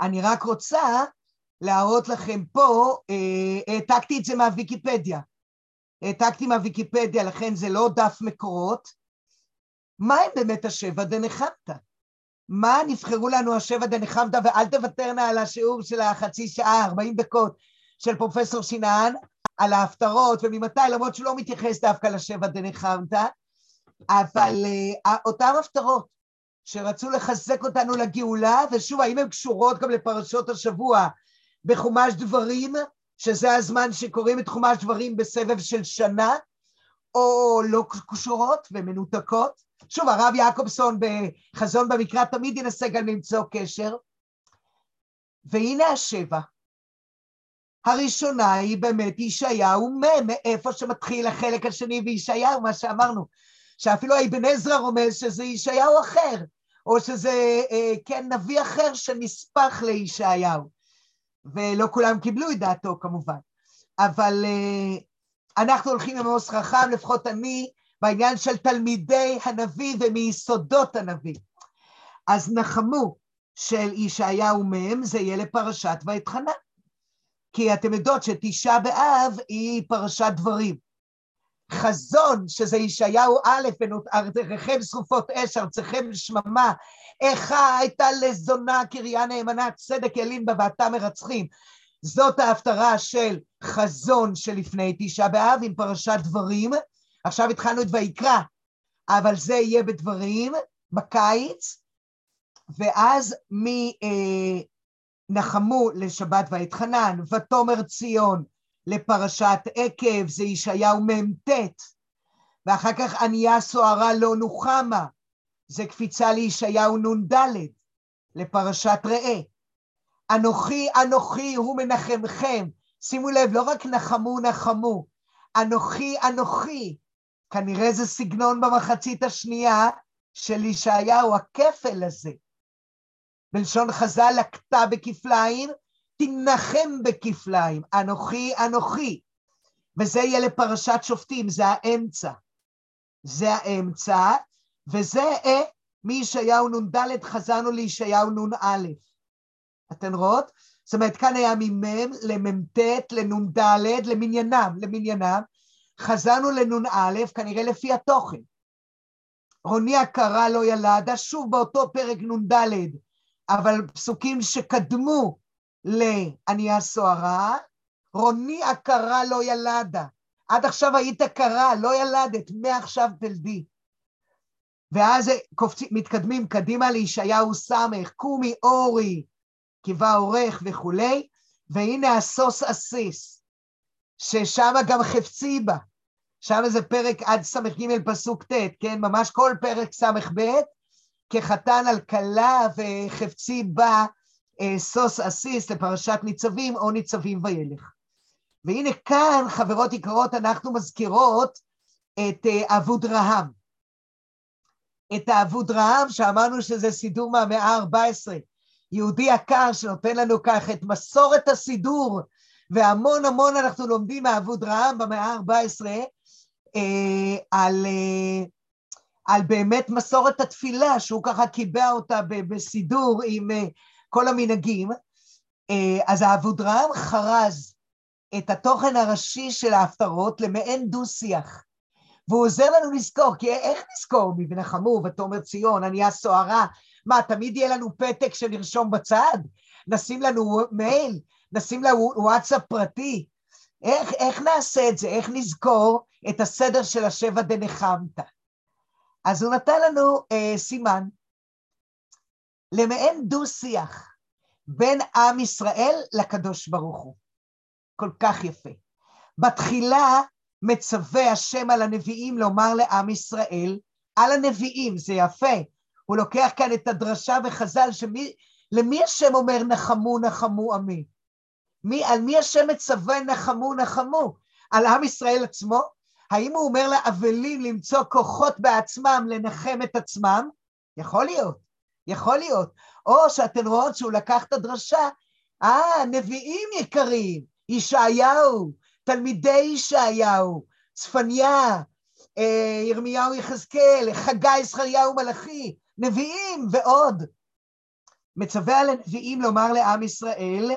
אני רק רוצה להראות לכם פה, אה, העתקתי את זה מהוויקיפדיה. העתקתי מהוויקיפדיה, לכן זה לא דף מקורות. מה הם באמת השבע דנחמת? מה נבחרו לנו השבע דנחמת, ואל תוותרנה על השיעור של החצי שעה, 40 דקות, של פרופסור שנהן, על ההפטרות וממתי, למרות שהוא לא מתייחס דווקא לשבע דנחמת, אבל uh, אותן הפטרות שרצו לחזק אותנו לגאולה, ושוב, האם הן קשורות גם לפרשות השבוע בחומש דברים, שזה הזמן שקוראים את חומש דברים בסבב של שנה, או לא קשורות ומנותקות. שוב, הרב יעקובסון בחזון במקרא תמיד ינסה גם למצוא קשר. והנה השבע. הראשונה היא באמת ישעיהו מ', מאיפה שמתחיל החלק השני בישעיהו, מה שאמרנו, שאפילו האבן עזרא רומז שזה ישעיהו אחר, או שזה, אה, כן, נביא אחר שנספח לישעיהו. ולא כולם קיבלו את דעתו כמובן. אבל אה, אנחנו הולכים עם עמוס חכם, לפחות אני, בעניין של תלמידי הנביא ומיסודות הנביא. אז נחמו של ישעיהו מ' זה יהיה לפרשת ואתחנן. כי אתם יודעות שתשעה באב היא פרשת דברים. חזון, שזה ישעיהו א', ארצכם שרופות אש, ארצכם שממה, איכה הייתה לזונה קריה נאמנה, צדק ילין בה ואתה מרצחים. זאת ההפטרה של חזון שלפני תשעה באב עם פרשת דברים. עכשיו התחלנו את ויקרא, אבל זה יהיה בדברים, בקיץ, ואז מנחמו אה, לשבת ואתחנן, ותאמר ציון לפרשת עקב, זה ישעיהו מ"ט, ואחר כך ענייה סוערה לא נוחמה, זה קפיצה לישעיהו נ"ד, לפרשת ראה. אנוכי אנוכי הוא מנחמכם, שימו לב, לא רק נחמו נחמו, אנוכי אנוכי, כנראה זה סגנון במחצית השנייה של ישעיהו, הכפל הזה. בלשון חז"ל, לקטה בכפליים, תנחם בכפליים, אנוכי אנוכי. וזה יהיה לפרשת שופטים, זה האמצע. זה האמצע, וזה אה, מישעיהו נ"ד חזרנו לישעיהו נ"א. אתן רואות? זאת אומרת, כאן היה ממ"ם למ"ט לנ"ד, למניינם, למניינם. חזרנו לנ"א, כנראה לפי התוכן. רוני הקרה לא ילדה, שוב באותו פרק נ"ד, אבל פסוקים שקדמו לענייה סוהרה, רוני הקרה לא ילדה. עד עכשיו היית קרה, לא ילדת, מעכשיו תלדי. ואז קופצים, מתקדמים קדימה לישעיהו ס', קומי אורי, קיבה עורך וכולי, והנה הסוס אסיס, ששם גם חפצי בה, שם זה פרק עד ס"ג פסוק ט', כן? ממש כל פרק ס"ב, כחתן על כלה וחפצי בה אה, סוס אסיס לפרשת ניצבים או ניצבים וילך. והנה כאן, חברות יקרות, אנחנו מזכירות את אה, אבודרהם. את האבודרהם, שאמרנו שזה סידור מהמאה ה-14, יהודי יקר שנותן לנו כך את מסורת הסידור, והמון המון אנחנו לומדים מאבודרהם במאה ה-14 אה, על, אה, על באמת מסורת התפילה, שהוא ככה קיבע אותה בסידור עם אה, כל המנהגים. אה, אז האבודרהם חרז את התוכן הראשי של ההפטרות למעין דו-שיח. והוא עוזר לנו לזכור, כי איך נזכור מי ונחמו ותאמר ציון, ענייה סוערה? מה, תמיד יהיה לנו פתק שנרשום בצד? נשים לנו מייל? נשים לנו וואטסאפ פרטי? איך, איך נעשה את זה? איך נזכור את הסדר של השבע דנחמת? אז הוא נתן לנו אה, סימן למעין דו-שיח בין עם ישראל לקדוש ברוך הוא. כל כך יפה. בתחילה מצווה השם על הנביאים לומר לעם ישראל, על הנביאים, זה יפה. הוא לוקח כאן את הדרשה וחז"ל, שמי, למי השם אומר נחמו נחמו עמי? מי, על מי השם מצווה נחמו נחמו? על עם ישראל עצמו? האם הוא אומר לאבלים למצוא כוחות בעצמם לנחם את עצמם? יכול להיות, יכול להיות. או שאתן רואות שהוא לקח את הדרשה, אה, נביאים יקרים, ישעיהו, תלמידי ישעיהו, צפניה, אה, ירמיהו יחזקאל, חגי, זכריהו מלאכי, נביאים ועוד. מצווה על הנביאים לומר לעם ישראל,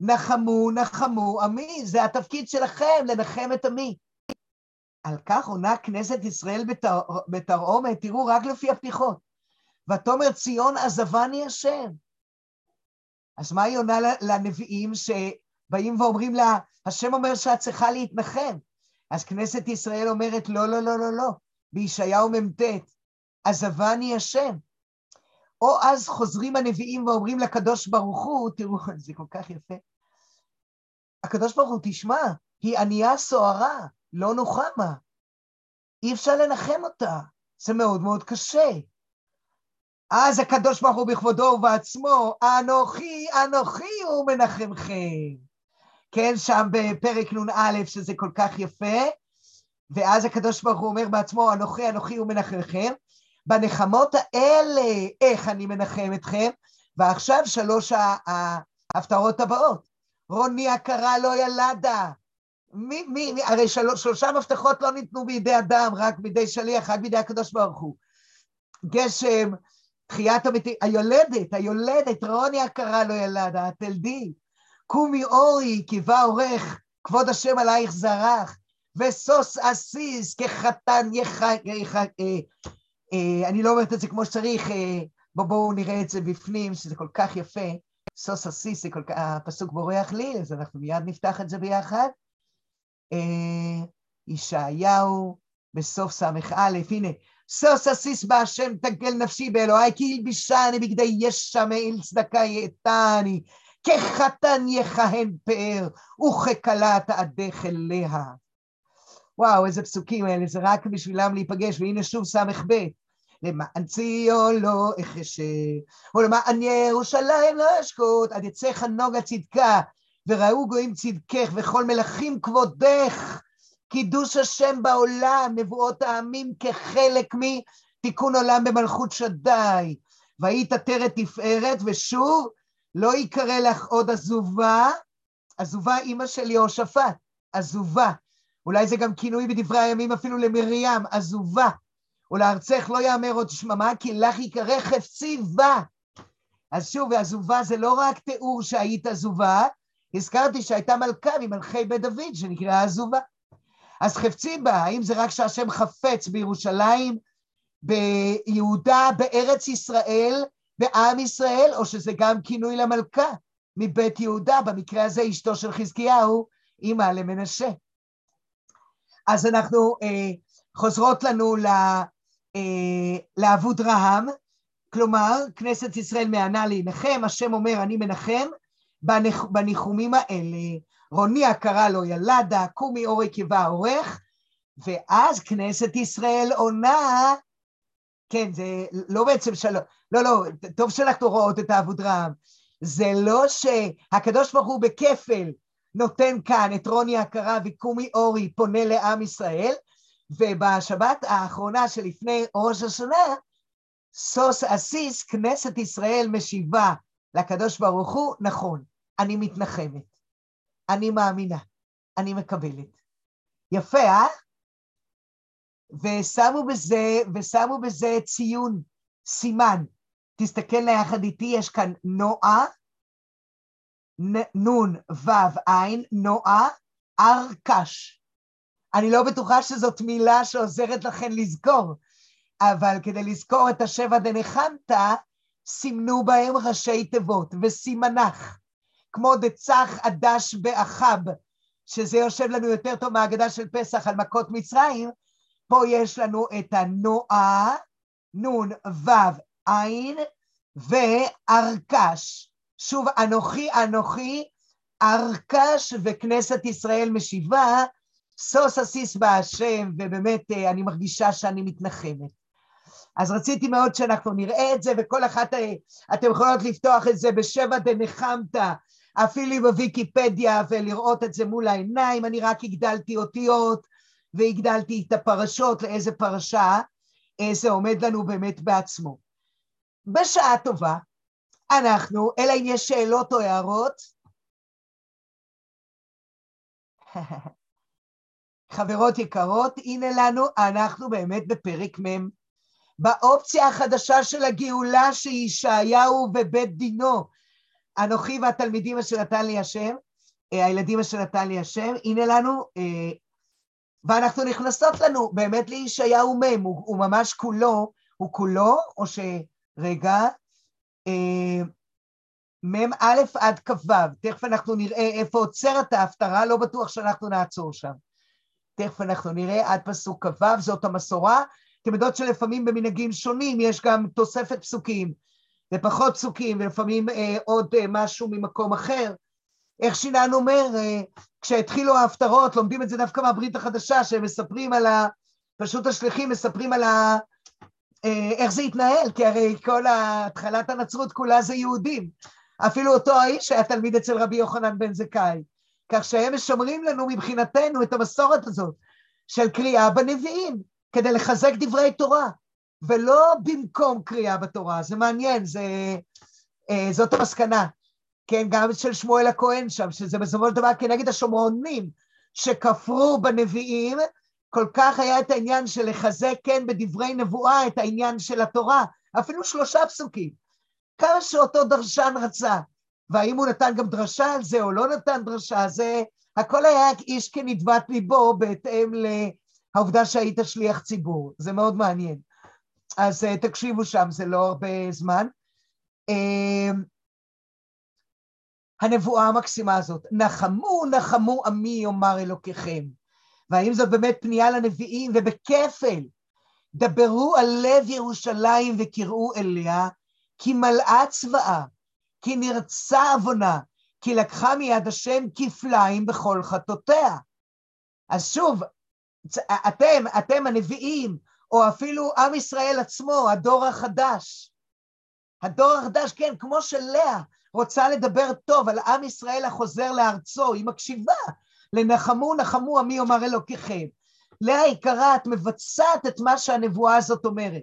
נחמו, נחמו עמי, זה התפקיד שלכם, לנחם את עמי. על כך עונה כנסת ישראל בתר... בתרעומת, תראו רק לפי הפתיחות. ותאמר ציון עזבני השם. אז מה היא עונה לנביאים שבאים ואומרים לה, השם אומר שאת צריכה להתנחם. אז כנסת ישראל אומרת, לא, לא, לא, לא, לא, בישעיהו מ"ט, עזבני השם. או אז חוזרים הנביאים ואומרים לקדוש ברוך הוא, תראו, [LAUGHS] זה כל כך יפה. הקדוש ברוך הוא, תשמע, היא ענייה סוערה, לא נוחמה. אי אפשר לנחם אותה, זה מאוד מאוד קשה. אז הקדוש ברוך הוא בכבודו ובעצמו, אנוכי, אנוכי הוא מנחמכם. כן, שם בפרק נ"א, שזה כל כך יפה, ואז הקדוש ברוך הוא אומר בעצמו, אנוכי, אנוכי הוא מנחמכם. בנחמות האלה, איך אני מנחם אתכם? ועכשיו שלוש ההפטרות הבאות. רוני הכרה לא ילדה. מי, מי, מי, הרי של, שלושה מפתחות לא ניתנו בידי אדם, רק בידי שליח, רק בידי הקדוש ברוך הוא. גשם, תחיית המתים, היולדת, היולדת, רוני הכרה לא ילדה, תלדי. קומי אורי, בא עורך, כבוד השם עלייך זרח, וסוס עסיס כחתן יח... יח... אה, אה, אני לא אומרת את זה כמו שצריך, אה, בואו בוא נראה את זה בפנים, שזה כל כך יפה. סוס עסיס, כך, הפסוק בורח לי, אז אנחנו מיד נפתח את זה ביחד. אה, ישעיהו בסוף ס"א, הנה, סוס עסיס בהשם תגל נפשי באלוהי, כי ילבישני בגדי ישע מעיל צדקה יאתני, כחתן יכהן פאר, וככלה תעדך אליה. וואו, איזה פסוקים האלה, זה רק בשבילם להיפגש, והנה שוב ס"ב. למען ציון לא אחשה, ולמען ירושלים לא אשקוט, עד יצא חנוג הצדקה, וראו גויים צדקך, וכל מלכים כבודך, קידוש השם בעולם, נבואות העמים כחלק מתיקון עולם במלכות שדי. והיית עטרת תפארת, ושוב, לא יקרא לך עוד עזובה, עזובה אימא של יהושפט, עזובה. אולי זה גם כינוי בדברי הימים אפילו למרים, עזובה. ולארצך לא יאמר עוד שממה, כי לך יקרא חפצי בה. אז שוב, עזובה זה לא רק תיאור שהיית עזובה, הזכרתי שהייתה מלכה ממלכי בית דוד שנקראה עזובה. אז חפצי בה, האם זה רק שהשם חפץ בירושלים, ביהודה, בארץ ישראל, בעם ישראל, או שזה גם כינוי למלכה מבית יהודה, במקרה הזה אשתו של חזקיהו, אימא למנשה. אז אנחנו אה, חוזרות לנו ל, אה, לאבוד רהם, כלומר, כנסת ישראל מענה להנחם, השם אומר אני מנחם, בניח, בניחומים האלה, רוני הכרה לו ילדה, קומי אורי קיבה עורך, ואז כנסת ישראל עונה, כן, זה לא בעצם שלום, לא, לא, טוב שאנחנו רואות את האבוד רעם, זה לא שהקדוש ברוך הוא בכפל נותן כאן את רוני הכרה וקומי אורי פונה לעם ישראל, ובשבת האחרונה שלפני ראש השנה, סוס עסיס, כנסת ישראל משיבה לקדוש ברוך הוא, נכון, אני מתנחמת, אני מאמינה, אני מקבלת. יפה, אה? ושמו בזה, ושמו בזה ציון, סימן. תסתכל יחד איתי, יש כאן נועה, נון וו עין, נועה, ארקש. אני לא בטוחה שזאת מילה שעוזרת לכן לזכור, אבל כדי לזכור את השבע דנחמת, סימנו בהם ראשי תיבות, וסימנך. כמו דצח עדש באחב, שזה יושב לנו יותר טוב מהאגדה של פסח על מכות מצרים, פה יש לנו את הנועה, נון, וו, עין, וארקש. שוב, אנוכי, אנוכי, ארקש וכנסת ישראל משיבה, סוס אסיס בהשם, ובאמת אה, אני מרגישה שאני מתנחמת. אז רציתי מאוד שאנחנו נראה את זה, וכל אחת, אה, אתם יכולות לפתוח את זה בשבע דנחמת, אפילו בוויקיפדיה ולראות את זה מול העיניים, אני רק הגדלתי אותיות והגדלתי את הפרשות לאיזה פרשה, אה, זה עומד לנו באמת בעצמו. בשעה טובה, אנחנו, אלא אם יש שאלות או הערות. [LAUGHS] חברות יקרות, הנה לנו, אנחנו באמת בפרק מ', באופציה החדשה של הגאולה שישעיהו ובית דינו, אנוכי והתלמידים אשר נתן לי השם, אה, הילדים אשר נתן לי השם, הנה לנו, אה, ואנחנו נכנסות לנו באמת לישעיהו מ', הוא, הוא ממש כולו, הוא כולו, או שרגע, אה, מ"א עד כ"ו, תכף אנחנו נראה איפה עוצרת ההפטרה, לא בטוח שאנחנו נעצור שם. תכף אנחנו נראה עד פסוק כ"ו, זאת המסורה. אתם יודעות שלפעמים במנהגים שונים יש גם תוספת פסוקים, ופחות פסוקים, ולפעמים אה, עוד אה, משהו ממקום אחר. איך שינן אומר, אה, כשהתחילו ההפטרות, לומדים את זה דווקא מהברית החדשה, שהם מספרים על ה... פשוט השליחים מספרים על ה... אה, איך זה התנהל, כי הרי כל התחלת הנצרות כולה זה יהודים. אפילו אותו האיש היה תלמיד אצל רבי יוחנן בן זכאי. כך שהם משמרים לנו מבחינתנו את המסורת הזאת של קריאה בנביאים, כדי לחזק דברי תורה, ולא במקום קריאה בתורה. זה מעניין, זה, אה, זאת המסקנה. כן, גם של שמואל הכהן שם, שזה בסופו של דבר כנגד השומרונים שכפרו בנביאים, כל כך היה את העניין של לחזק, כן, בדברי נבואה, את העניין של התורה, אפילו שלושה פסוקים. כמה שאותו דרשן רצה. והאם הוא נתן גם דרשה על זה או לא נתן דרשה, זה הכל היה איש כנדבת ליבו בהתאם לעובדה שהיית שליח ציבור, זה מאוד מעניין. אז אה, תקשיבו שם, זה לא הרבה זמן. אמ, הנבואה המקסימה הזאת, נחמו נחמו עמי יאמר אלוקיכם. והאם זאת באמת פנייה לנביאים ובכפל, דברו על לב ירושלים וקראו אליה, כי מלאה צבאה, כי נרצה עוונה, כי לקחה מיד השם כפליים בכל חטאותיה. אז שוב, אתם, אתם הנביאים, או אפילו עם ישראל עצמו, הדור החדש. הדור החדש, כן, כמו שלאה רוצה לדבר טוב על עם ישראל החוזר לארצו, היא מקשיבה לנחמו נחמו עמי יאמר אלוקיכם. לאה יקרה, את מבצעת את מה שהנבואה הזאת אומרת.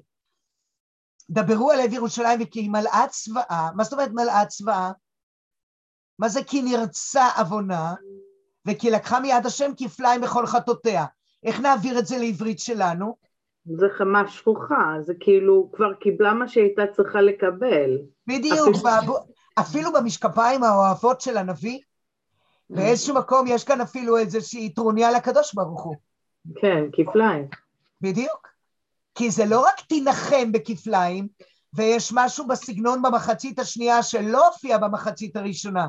דברו על לב ירושלים וכי היא מלאה צבאה, מה זאת אומרת מלאה צבאה? מה זה כי נרצה עוונה, וכי לקחה מיד השם כפליים בכל חטאותיה. איך נעביר את זה לעברית שלנו? זה חמה שפוכה, זה כאילו כבר קיבלה מה שהיא הייתה צריכה לקבל. בדיוק, אפילו, אפילו במשקפיים האוהבות של הנביא, באיזשהו מקום יש כאן אפילו איזושהי טרוניה לקדוש ברוך הוא. כן, כפליים. בדיוק. כי זה לא רק תנחם בכפליים, ויש משהו בסגנון במחצית השנייה שלא הופיע במחצית הראשונה,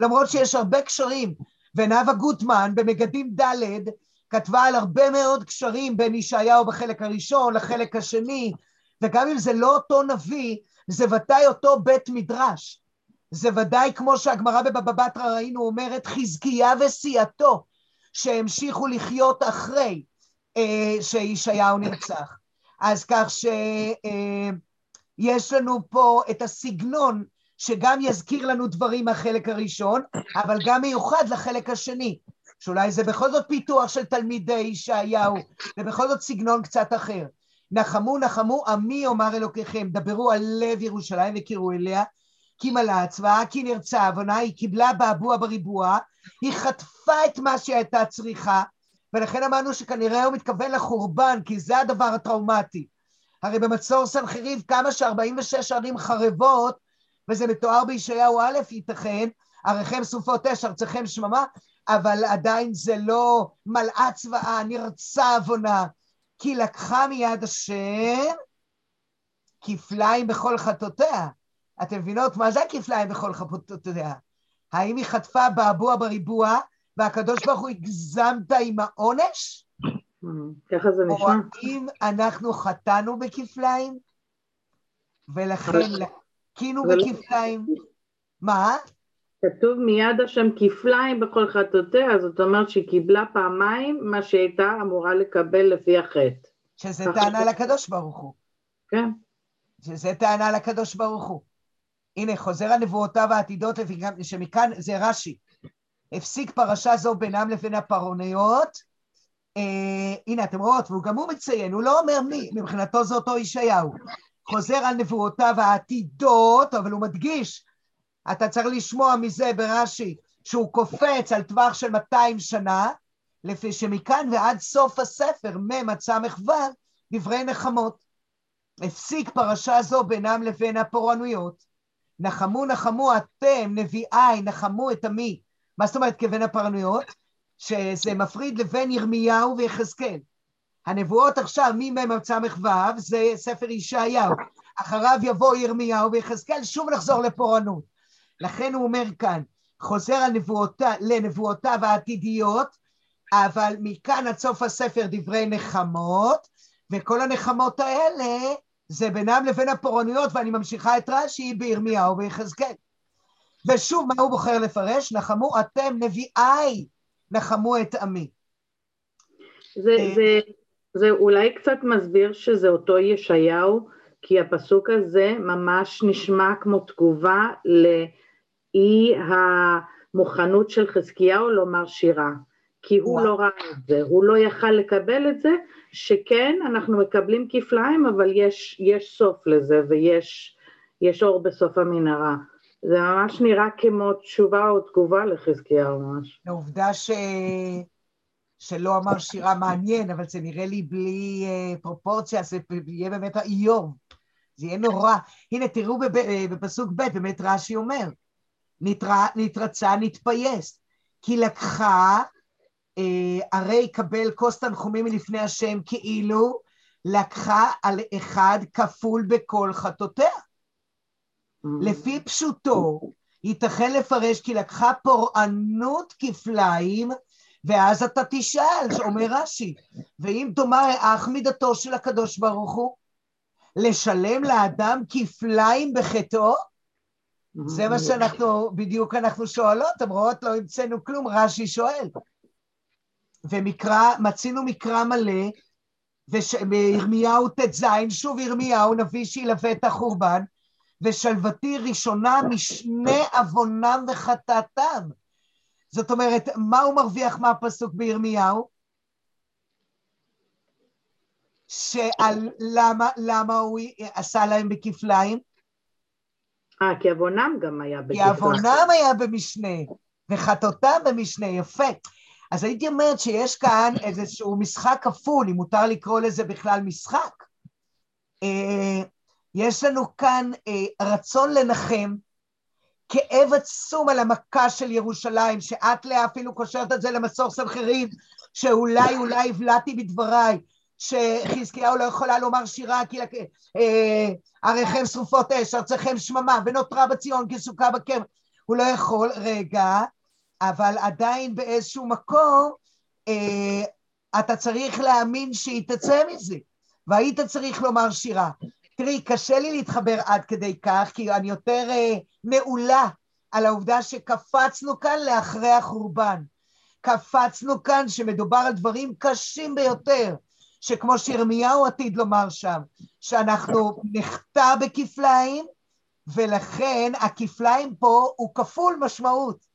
למרות שיש הרבה קשרים, ונאוה גוטמן במגדים ד' כתבה על הרבה מאוד קשרים בין ישעיהו בחלק הראשון לחלק השני, וגם אם זה לא אותו נביא, זה ודאי אותו בית מדרש. זה ודאי כמו שהגמרא בבבא בתרא ראינו אומרת חזקיה וסיעתו שהמשיכו לחיות אחרי אה, שישעיהו נרצח. אז כך שיש לנו פה את הסגנון שגם יזכיר לנו דברים מהחלק הראשון, אבל גם מיוחד לחלק השני, שאולי זה בכל זאת פיתוח של תלמידי ישעיהו, ובכל זאת סגנון קצת אחר. נחמו נחמו עמי אומר אלוקיכם, דברו על לב ירושלים וקראו אליה, כי מלאה צבאה, כי נרצה עוונה, היא קיבלה בעבוע בריבוע, היא חטפה את מה שהיא הייתה צריכה, ולכן אמרנו שכנראה הוא מתכוון לחורבן, כי זה הדבר הטראומטי. הרי במצור סנחריב כמה ש-46 ערים חרבות, וזה מתואר בישעיהו א', ייתכן, עריכם סופות אש, ארציכם שממה, אבל עדיין זה לא מלאה צבאה, נרצה עוונה, כי לקחה מיד השם כפליים בכל חטאותיה. אתם מבינות מה זה הכפליים בכל חטאותיה? האם היא חטפה בעבוע בריבוע, והקדוש ברוך הוא הגזמת עם העונש? ככה זה נשמע. או האם אנחנו חטאנו בכפליים, ולכן לקינו בכפליים? מה? כתוב מיד השם כפליים בכל חטאותיה, זאת אומרת שהיא קיבלה פעמיים מה שהיא הייתה אמורה לקבל לפי החטא. שזה טענה לקדוש ברוך הוא. כן. שזה טענה לקדוש ברוך הוא. הנה, חוזר על נבואותיו העתידות, שמכאן זה רש"י. הפסיק פרשה זו בינם לבין הפרעוניות. אה, הנה, אתם רואות, והוא גם הוא מציין, הוא לא אומר מי, מבחינתו זה אותו ישעיהו. חוזר על נבואותיו העתידות, אבל הוא מדגיש, אתה צריך לשמוע מזה ברש"י, שהוא קופץ על טווח של 200 שנה, לפי שמכאן ועד סוף הספר, מ' עד ס"ו, דברי נחמות. הפסיק פרשה זו בינם לבין הפורענויות. נחמו נחמו אתם, נביאי, נחמו את עמי. מה זאת אומרת כבין הפורענויות? שזה מפריד לבין ירמיהו ויחזקאל. הנבואות עכשיו, ממ"ם ס"ו, זה ספר ישעיהו. אחריו יבוא ירמיהו ויחזקאל, שוב נחזור לפורענות. לכן הוא אומר כאן, חוזר על נבואותיו, לנבואותיו העתידיות, אבל מכאן עד סוף הספר דברי נחמות, וכל הנחמות האלה זה בינם לבין הפורענויות, ואני ממשיכה את רש"י בירמיהו ויחזקאל. ושוב, מה הוא בוחר לפרש? נחמו אתם נביאי, נחמו את עמי. זה, אה, זה, זה אולי קצת מסביר שזה אותו ישעיהו, כי הפסוק הזה ממש נשמע כמו תגובה לאי המוכנות של חזקיהו לומר שירה. כי הוא לא ראה את זה, הוא לא יכל לקבל את זה, שכן, אנחנו מקבלים כפליים, אבל יש, יש סוף לזה ויש אור בסוף המנהרה. זה ממש נראה כמו תשובה או תגובה לחזקיהו ממש. העובדה ש... שלא אמר שירה מעניין, אבל זה נראה לי בלי uh, פרופורציה, זה יהיה באמת איום. זה יהיה נורא. הנה, תראו בפסוק ב', באמת רש"י אומר, נתרא, נתרצה, נתפייס, כי לקחה אה, הרי יקבל כוס תנחומים מלפני השם כאילו לקחה על אחד כפול בכל חטאותיה. Mm. לפי פשוטו, ייתכן לפרש כי לקחה פורענות כפליים, ואז אתה תשאל, אומר רש"י, ואם תאמר אך מידתו של הקדוש ברוך הוא, לשלם לאדם כפליים בחטאו? זה מה. שאנחנו, בדיוק אנחנו שואלות, אתם לא המצאנו כלום, רש"י שואל. ומקרא, מצינו מקרא מלא, וירמיהו ט"ז, שוב ירמיהו, נביא שילווה את החורבן, ושלוותי ראשונה משני עוונם וחטאתם. זאת אומרת, מה הוא מרוויח מהפסוק בירמיהו? שעל למה, למה הוא עשה להם בכפליים? אה, כי עוונם גם היה בכפליים. כי עוונם היה במשנה, וחטאותם במשנה, יפה. אז הייתי אומרת שיש כאן איזשהו משחק כפול, אם מותר לקרוא לזה בכלל משחק. אה, יש לנו כאן אה, רצון לנחם, כאב עצום על המכה של ירושלים, שאת לאה אפילו קושרת את זה למסור סנחריב, שאולי אולי הבלעתי בדבריי, שחזקיהו לא יכולה לומר שירה כי אה, עריכם שרופות אש, ארציכם שממה, ונותרה בציון כסוכה בקרב. הוא לא יכול, רגע, אבל עדיין באיזשהו מקום אה, אתה צריך להאמין שהיא תצא מזה, והיית צריך לומר שירה. תראי, קשה לי להתחבר עד כדי כך, כי אני יותר אה, מעולה על העובדה שקפצנו כאן לאחרי החורבן. קפצנו כאן שמדובר על דברים קשים ביותר, שכמו שירמיהו עתיד לומר שם, שאנחנו נחטא בכפליים, ולכן הכפליים פה הוא כפול משמעות.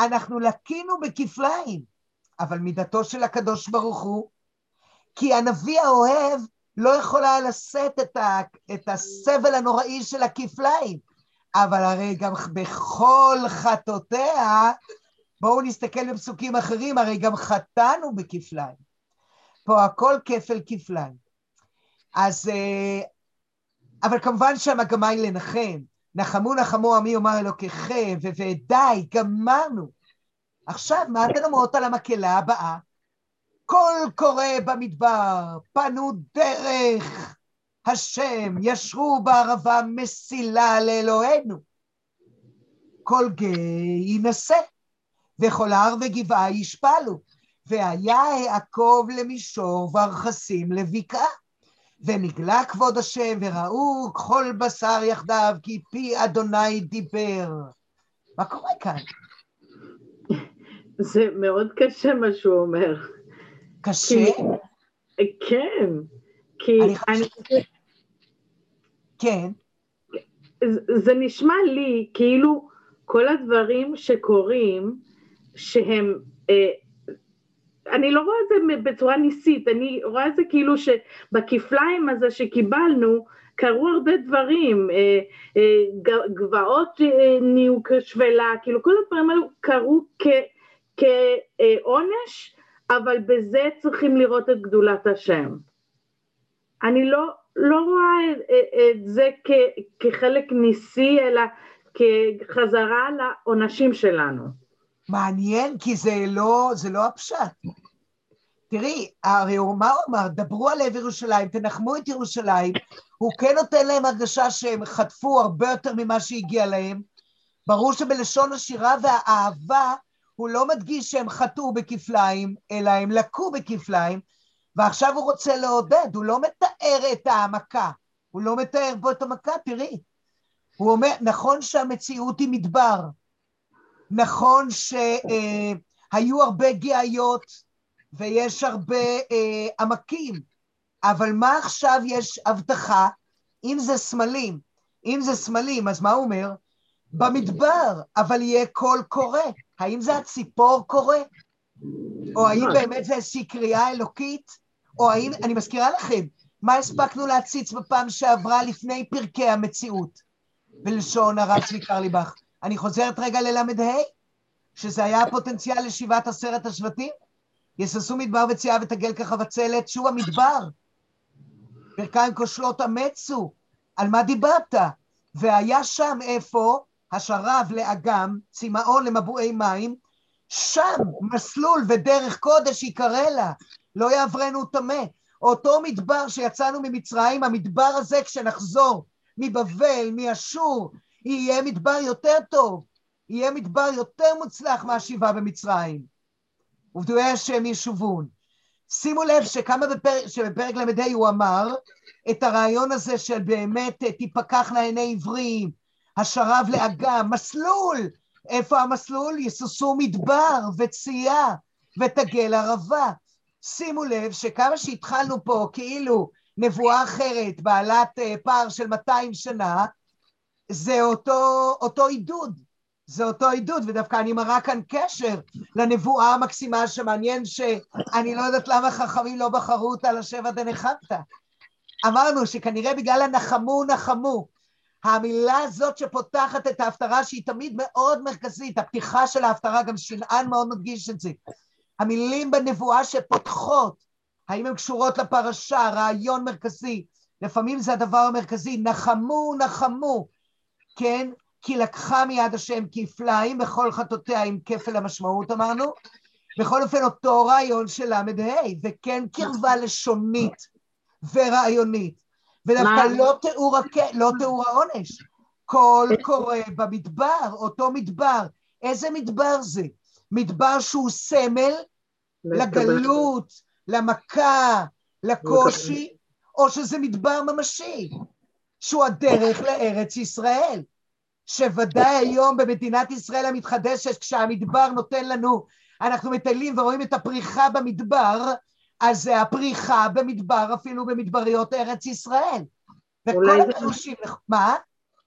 אנחנו לקינו בכפליים, אבל מידתו של הקדוש ברוך הוא, כי הנביא האוהב לא יכול היה לשאת את, ה, את הסבל הנוראי של הכפליים, אבל הרי גם בכל חטאותיה, בואו נסתכל בפסוקים אחרים, הרי גם חטאנו בכפליים. פה הכל כפל כפליים. אז, אה, אבל כמובן שהמגמה היא לנחם. נחמו נחמו עמי יאמר אלוקיכם, ודי, גמרנו. עכשיו, מה אתן אומרות על המקהלה הבאה? קול קורא במדבר, פנו דרך השם, ישרו בערבה מסילה לאלוהינו. כל גיא יינשא, וכל הר וגבעה ישפלו, והיה העקוב למישור וארכסים לבקעה. ונגלה כבוד השם, וראו כל בשר יחדיו, כי פי אדוני דיבר. מה קורה כאן? זה מאוד קשה מה שהוא אומר. קשה? כי, כן, כי אני... אני... כן. זה נשמע לי כאילו כל הדברים שקורים, שהם, אה, אני לא רואה את זה בצורה ניסית, אני רואה את זה כאילו שבכפליים הזה שקיבלנו, קרו הרבה דברים, אה, אה, גבעות אה, נהיו כשפלה, כאילו כל הדברים האלו קרו כעונש, אבל בזה צריכים לראות את גדולת השם. אני לא, לא רואה את זה כ, כחלק ניסי, אלא כחזרה לעונשים שלנו. מעניין, כי זה לא, זה לא הפשט. תראי, הרי מה הוא אמר? דברו על לב ירושלים, תנחמו את ירושלים. הוא כן נותן להם הרגשה שהם חטפו הרבה יותר ממה שהגיע להם. ברור שבלשון השירה והאהבה הוא לא מדגיש שהם חטאו בכפליים, אלא הם לקו בכפליים, ועכשיו הוא רוצה לעודד, הוא לא מתאר את המכה, הוא לא מתאר פה את המכה, תראי. הוא אומר, נכון שהמציאות היא מדבר, נכון שהיו הרבה גאיות ויש הרבה אה, עמקים, אבל מה עכשיו יש הבטחה? אם זה סמלים, אם זה סמלים, אז מה הוא אומר? במדבר, אבל יהיה קול קורא. האם זה הציפור קורא? או האם באמת זה איזושהי קריאה אלוקית? או האם, אני מזכירה לכם, מה הספקנו להציץ בפעם שעברה לפני פרקי המציאות, בלשון הרב צבי קרליבך? אני חוזרת רגע לל"ה, שזה היה הפוטנציאל לשיבת עשרת השבטים. יססו מדבר וצייה ותגל כחבצלת, שוב המדבר. ברכיים כושלות אמצו, על מה דיברת? והיה שם איפה? השרב לאגם, צמאון למבועי מים, שם מסלול ודרך קודש יקרא לה, לא יעברנו טמא. אותו מדבר שיצאנו ממצרים, המדבר הזה כשנחזור מבבל, מאשור, יהיה מדבר יותר טוב, יהיה מדבר יותר מוצלח מהשיבה במצרים. ופדויי השם ישובון. שימו לב שכמה בפרק, שבפרק ל"ה הוא אמר את הרעיון הזה של באמת תיפקחנה עיני עברים, השרב לאגם, מסלול, איפה המסלול? יסוסו מדבר וצייה ותגל ערבה. שימו לב שכמה שהתחלנו פה כאילו נבואה אחרת, בעלת אה, פער של 200 שנה, זה אותו, אותו עידוד, זה אותו עידוד, ודווקא אני מראה כאן קשר לנבואה המקסימה שמעניין שאני לא יודעת למה חכמים לא בחרו אותה לשבע דנחמתא. אמרנו שכנראה בגלל הנחמו נחמו, המילה הזאת שפותחת את ההפטרה שהיא תמיד מאוד מרכזית, הפתיחה של ההפטרה, גם שנען מאוד מדגיש את זה. המילים בנבואה שפותחות, האם הן קשורות לפרשה, רעיון מרכזי, לפעמים זה הדבר המרכזי, נחמו נחמו, כן? כי לקחה מיד השם כפליים בכל חטאותיה עם כפל המשמעות אמרנו, בכל אופן אותו רעיון של ל"ה, וכן קרבה לשונית ורעיונית, ודווקא לא תיאור, הק... לא תיאור העונש, קול קורא במדבר, אותו מדבר, איזה מדבר זה? מדבר שהוא סמל לגלות, למכה, לקושי, או שזה מדבר ממשי, שהוא הדרך לארץ ישראל. שוודאי היום במדינת ישראל המתחדשת, כשהמדבר נותן לנו, אנחנו מטיילים ורואים את הפריחה במדבר, אז זה הפריחה במדבר, אפילו במדבריות ארץ ישראל. וכל הפירושים, מה?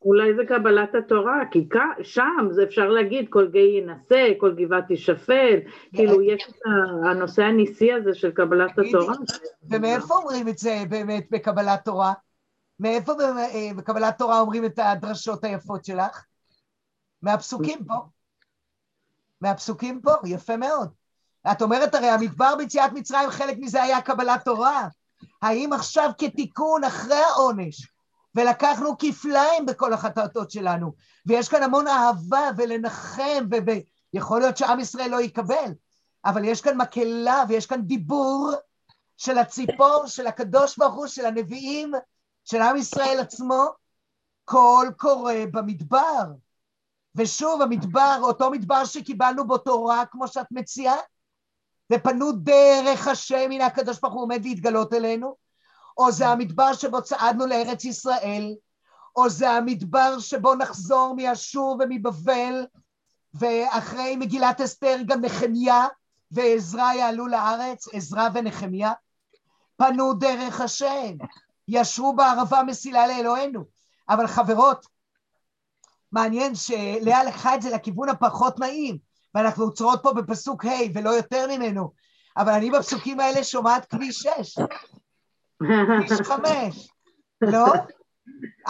אולי זה קבלת התורה, כי שם זה אפשר להגיד כל גיא ינסה, כל גבעת תשפל, כאילו יש את הנושא הניסי הזה של קבלת התורה. ומאיפה אומרים את זה באמת בקבלת תורה? מאיפה אה, בקבלת תורה אומרים את הדרשות היפות שלך? מהפסוקים פה. מהפסוקים פה, יפה מאוד. את אומרת הרי המדבר ביציאת מצרים, חלק מזה היה קבלת תורה. האם עכשיו כתיקון אחרי העונש, ולקחנו כפליים בכל החטאות שלנו, ויש כאן המון אהבה ולנחם, ויכול להיות שעם ישראל לא יקבל, אבל יש כאן מקהלה ויש כאן דיבור של הציפור, של הקדוש ברוך הוא, של הנביאים, של עם ישראל עצמו, קול קורא במדבר. ושוב, המדבר, אותו מדבר שקיבלנו בו תורה, כמו שאת מציעה, ופנו דרך השם, הנה הקדוש ברוך הוא עומד להתגלות אלינו, או זה המדבר שבו צעדנו לארץ ישראל, או זה המדבר שבו נחזור מאשור ומבבל, ואחרי מגילת אסתר גם נחמיה ועזרא יעלו לארץ, עזרא ונחמיה, פנו דרך השם, ישרו בערבה מסילה לאלוהינו. אבל חברות, מעניין שלאה לקחה את זה לכיוון הפחות נעים, ואנחנו עוצרות פה בפסוק ה' ולא יותר ממנו, אבל אני בפסוקים האלה שומעת כביש 6, כביש 5, לא?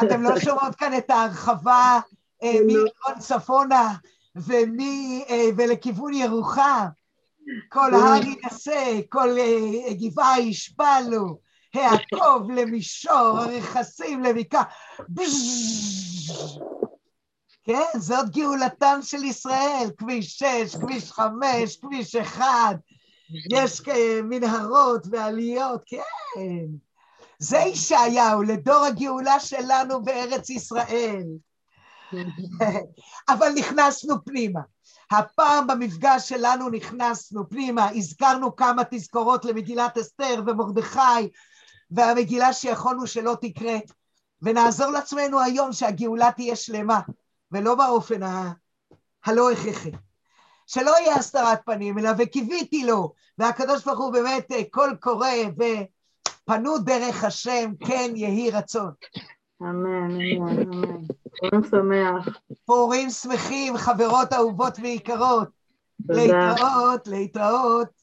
אתם לא שומעות כאן את ההרחבה אה, לא. צפונה ומי, אה, ולכיוון ירוחם. כל הר ינסה, כל אה, גבעה ישפלו, העקוב למישור, הרכסים לבקעה. כן, זאת גאולתם של ישראל, כביש 6, כביש 5, כביש 1, יש מנהרות ועליות, כן. זה ישעיהו, לדור הגאולה שלנו בארץ ישראל. אבל נכנסנו פנימה. הפעם במפגש שלנו נכנסנו פנימה, הזכרנו כמה תזכורות למגילת אסתר ומרדכי, והמגילה שיכולנו שלא תקרה, ונעזור לעצמנו היום שהגאולה תהיה שלמה, ולא באופן ה... הלא הכרחי. שלא יהיה הסתרת פנים, אלא וקיוויתי לו, והקדוש ברוך הוא באמת אה, קול קורא, ופנו דרך השם, כן יהי רצון. אמן, אמן, אמן. פורים שמח. פורים שמחים, חברות אהובות ויקרות. תודה. להתראות, להתראות.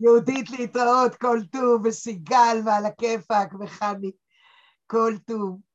יהודית להתראות, כל טוב, וסיגל ועל הכיפאק וחני, כל טוב.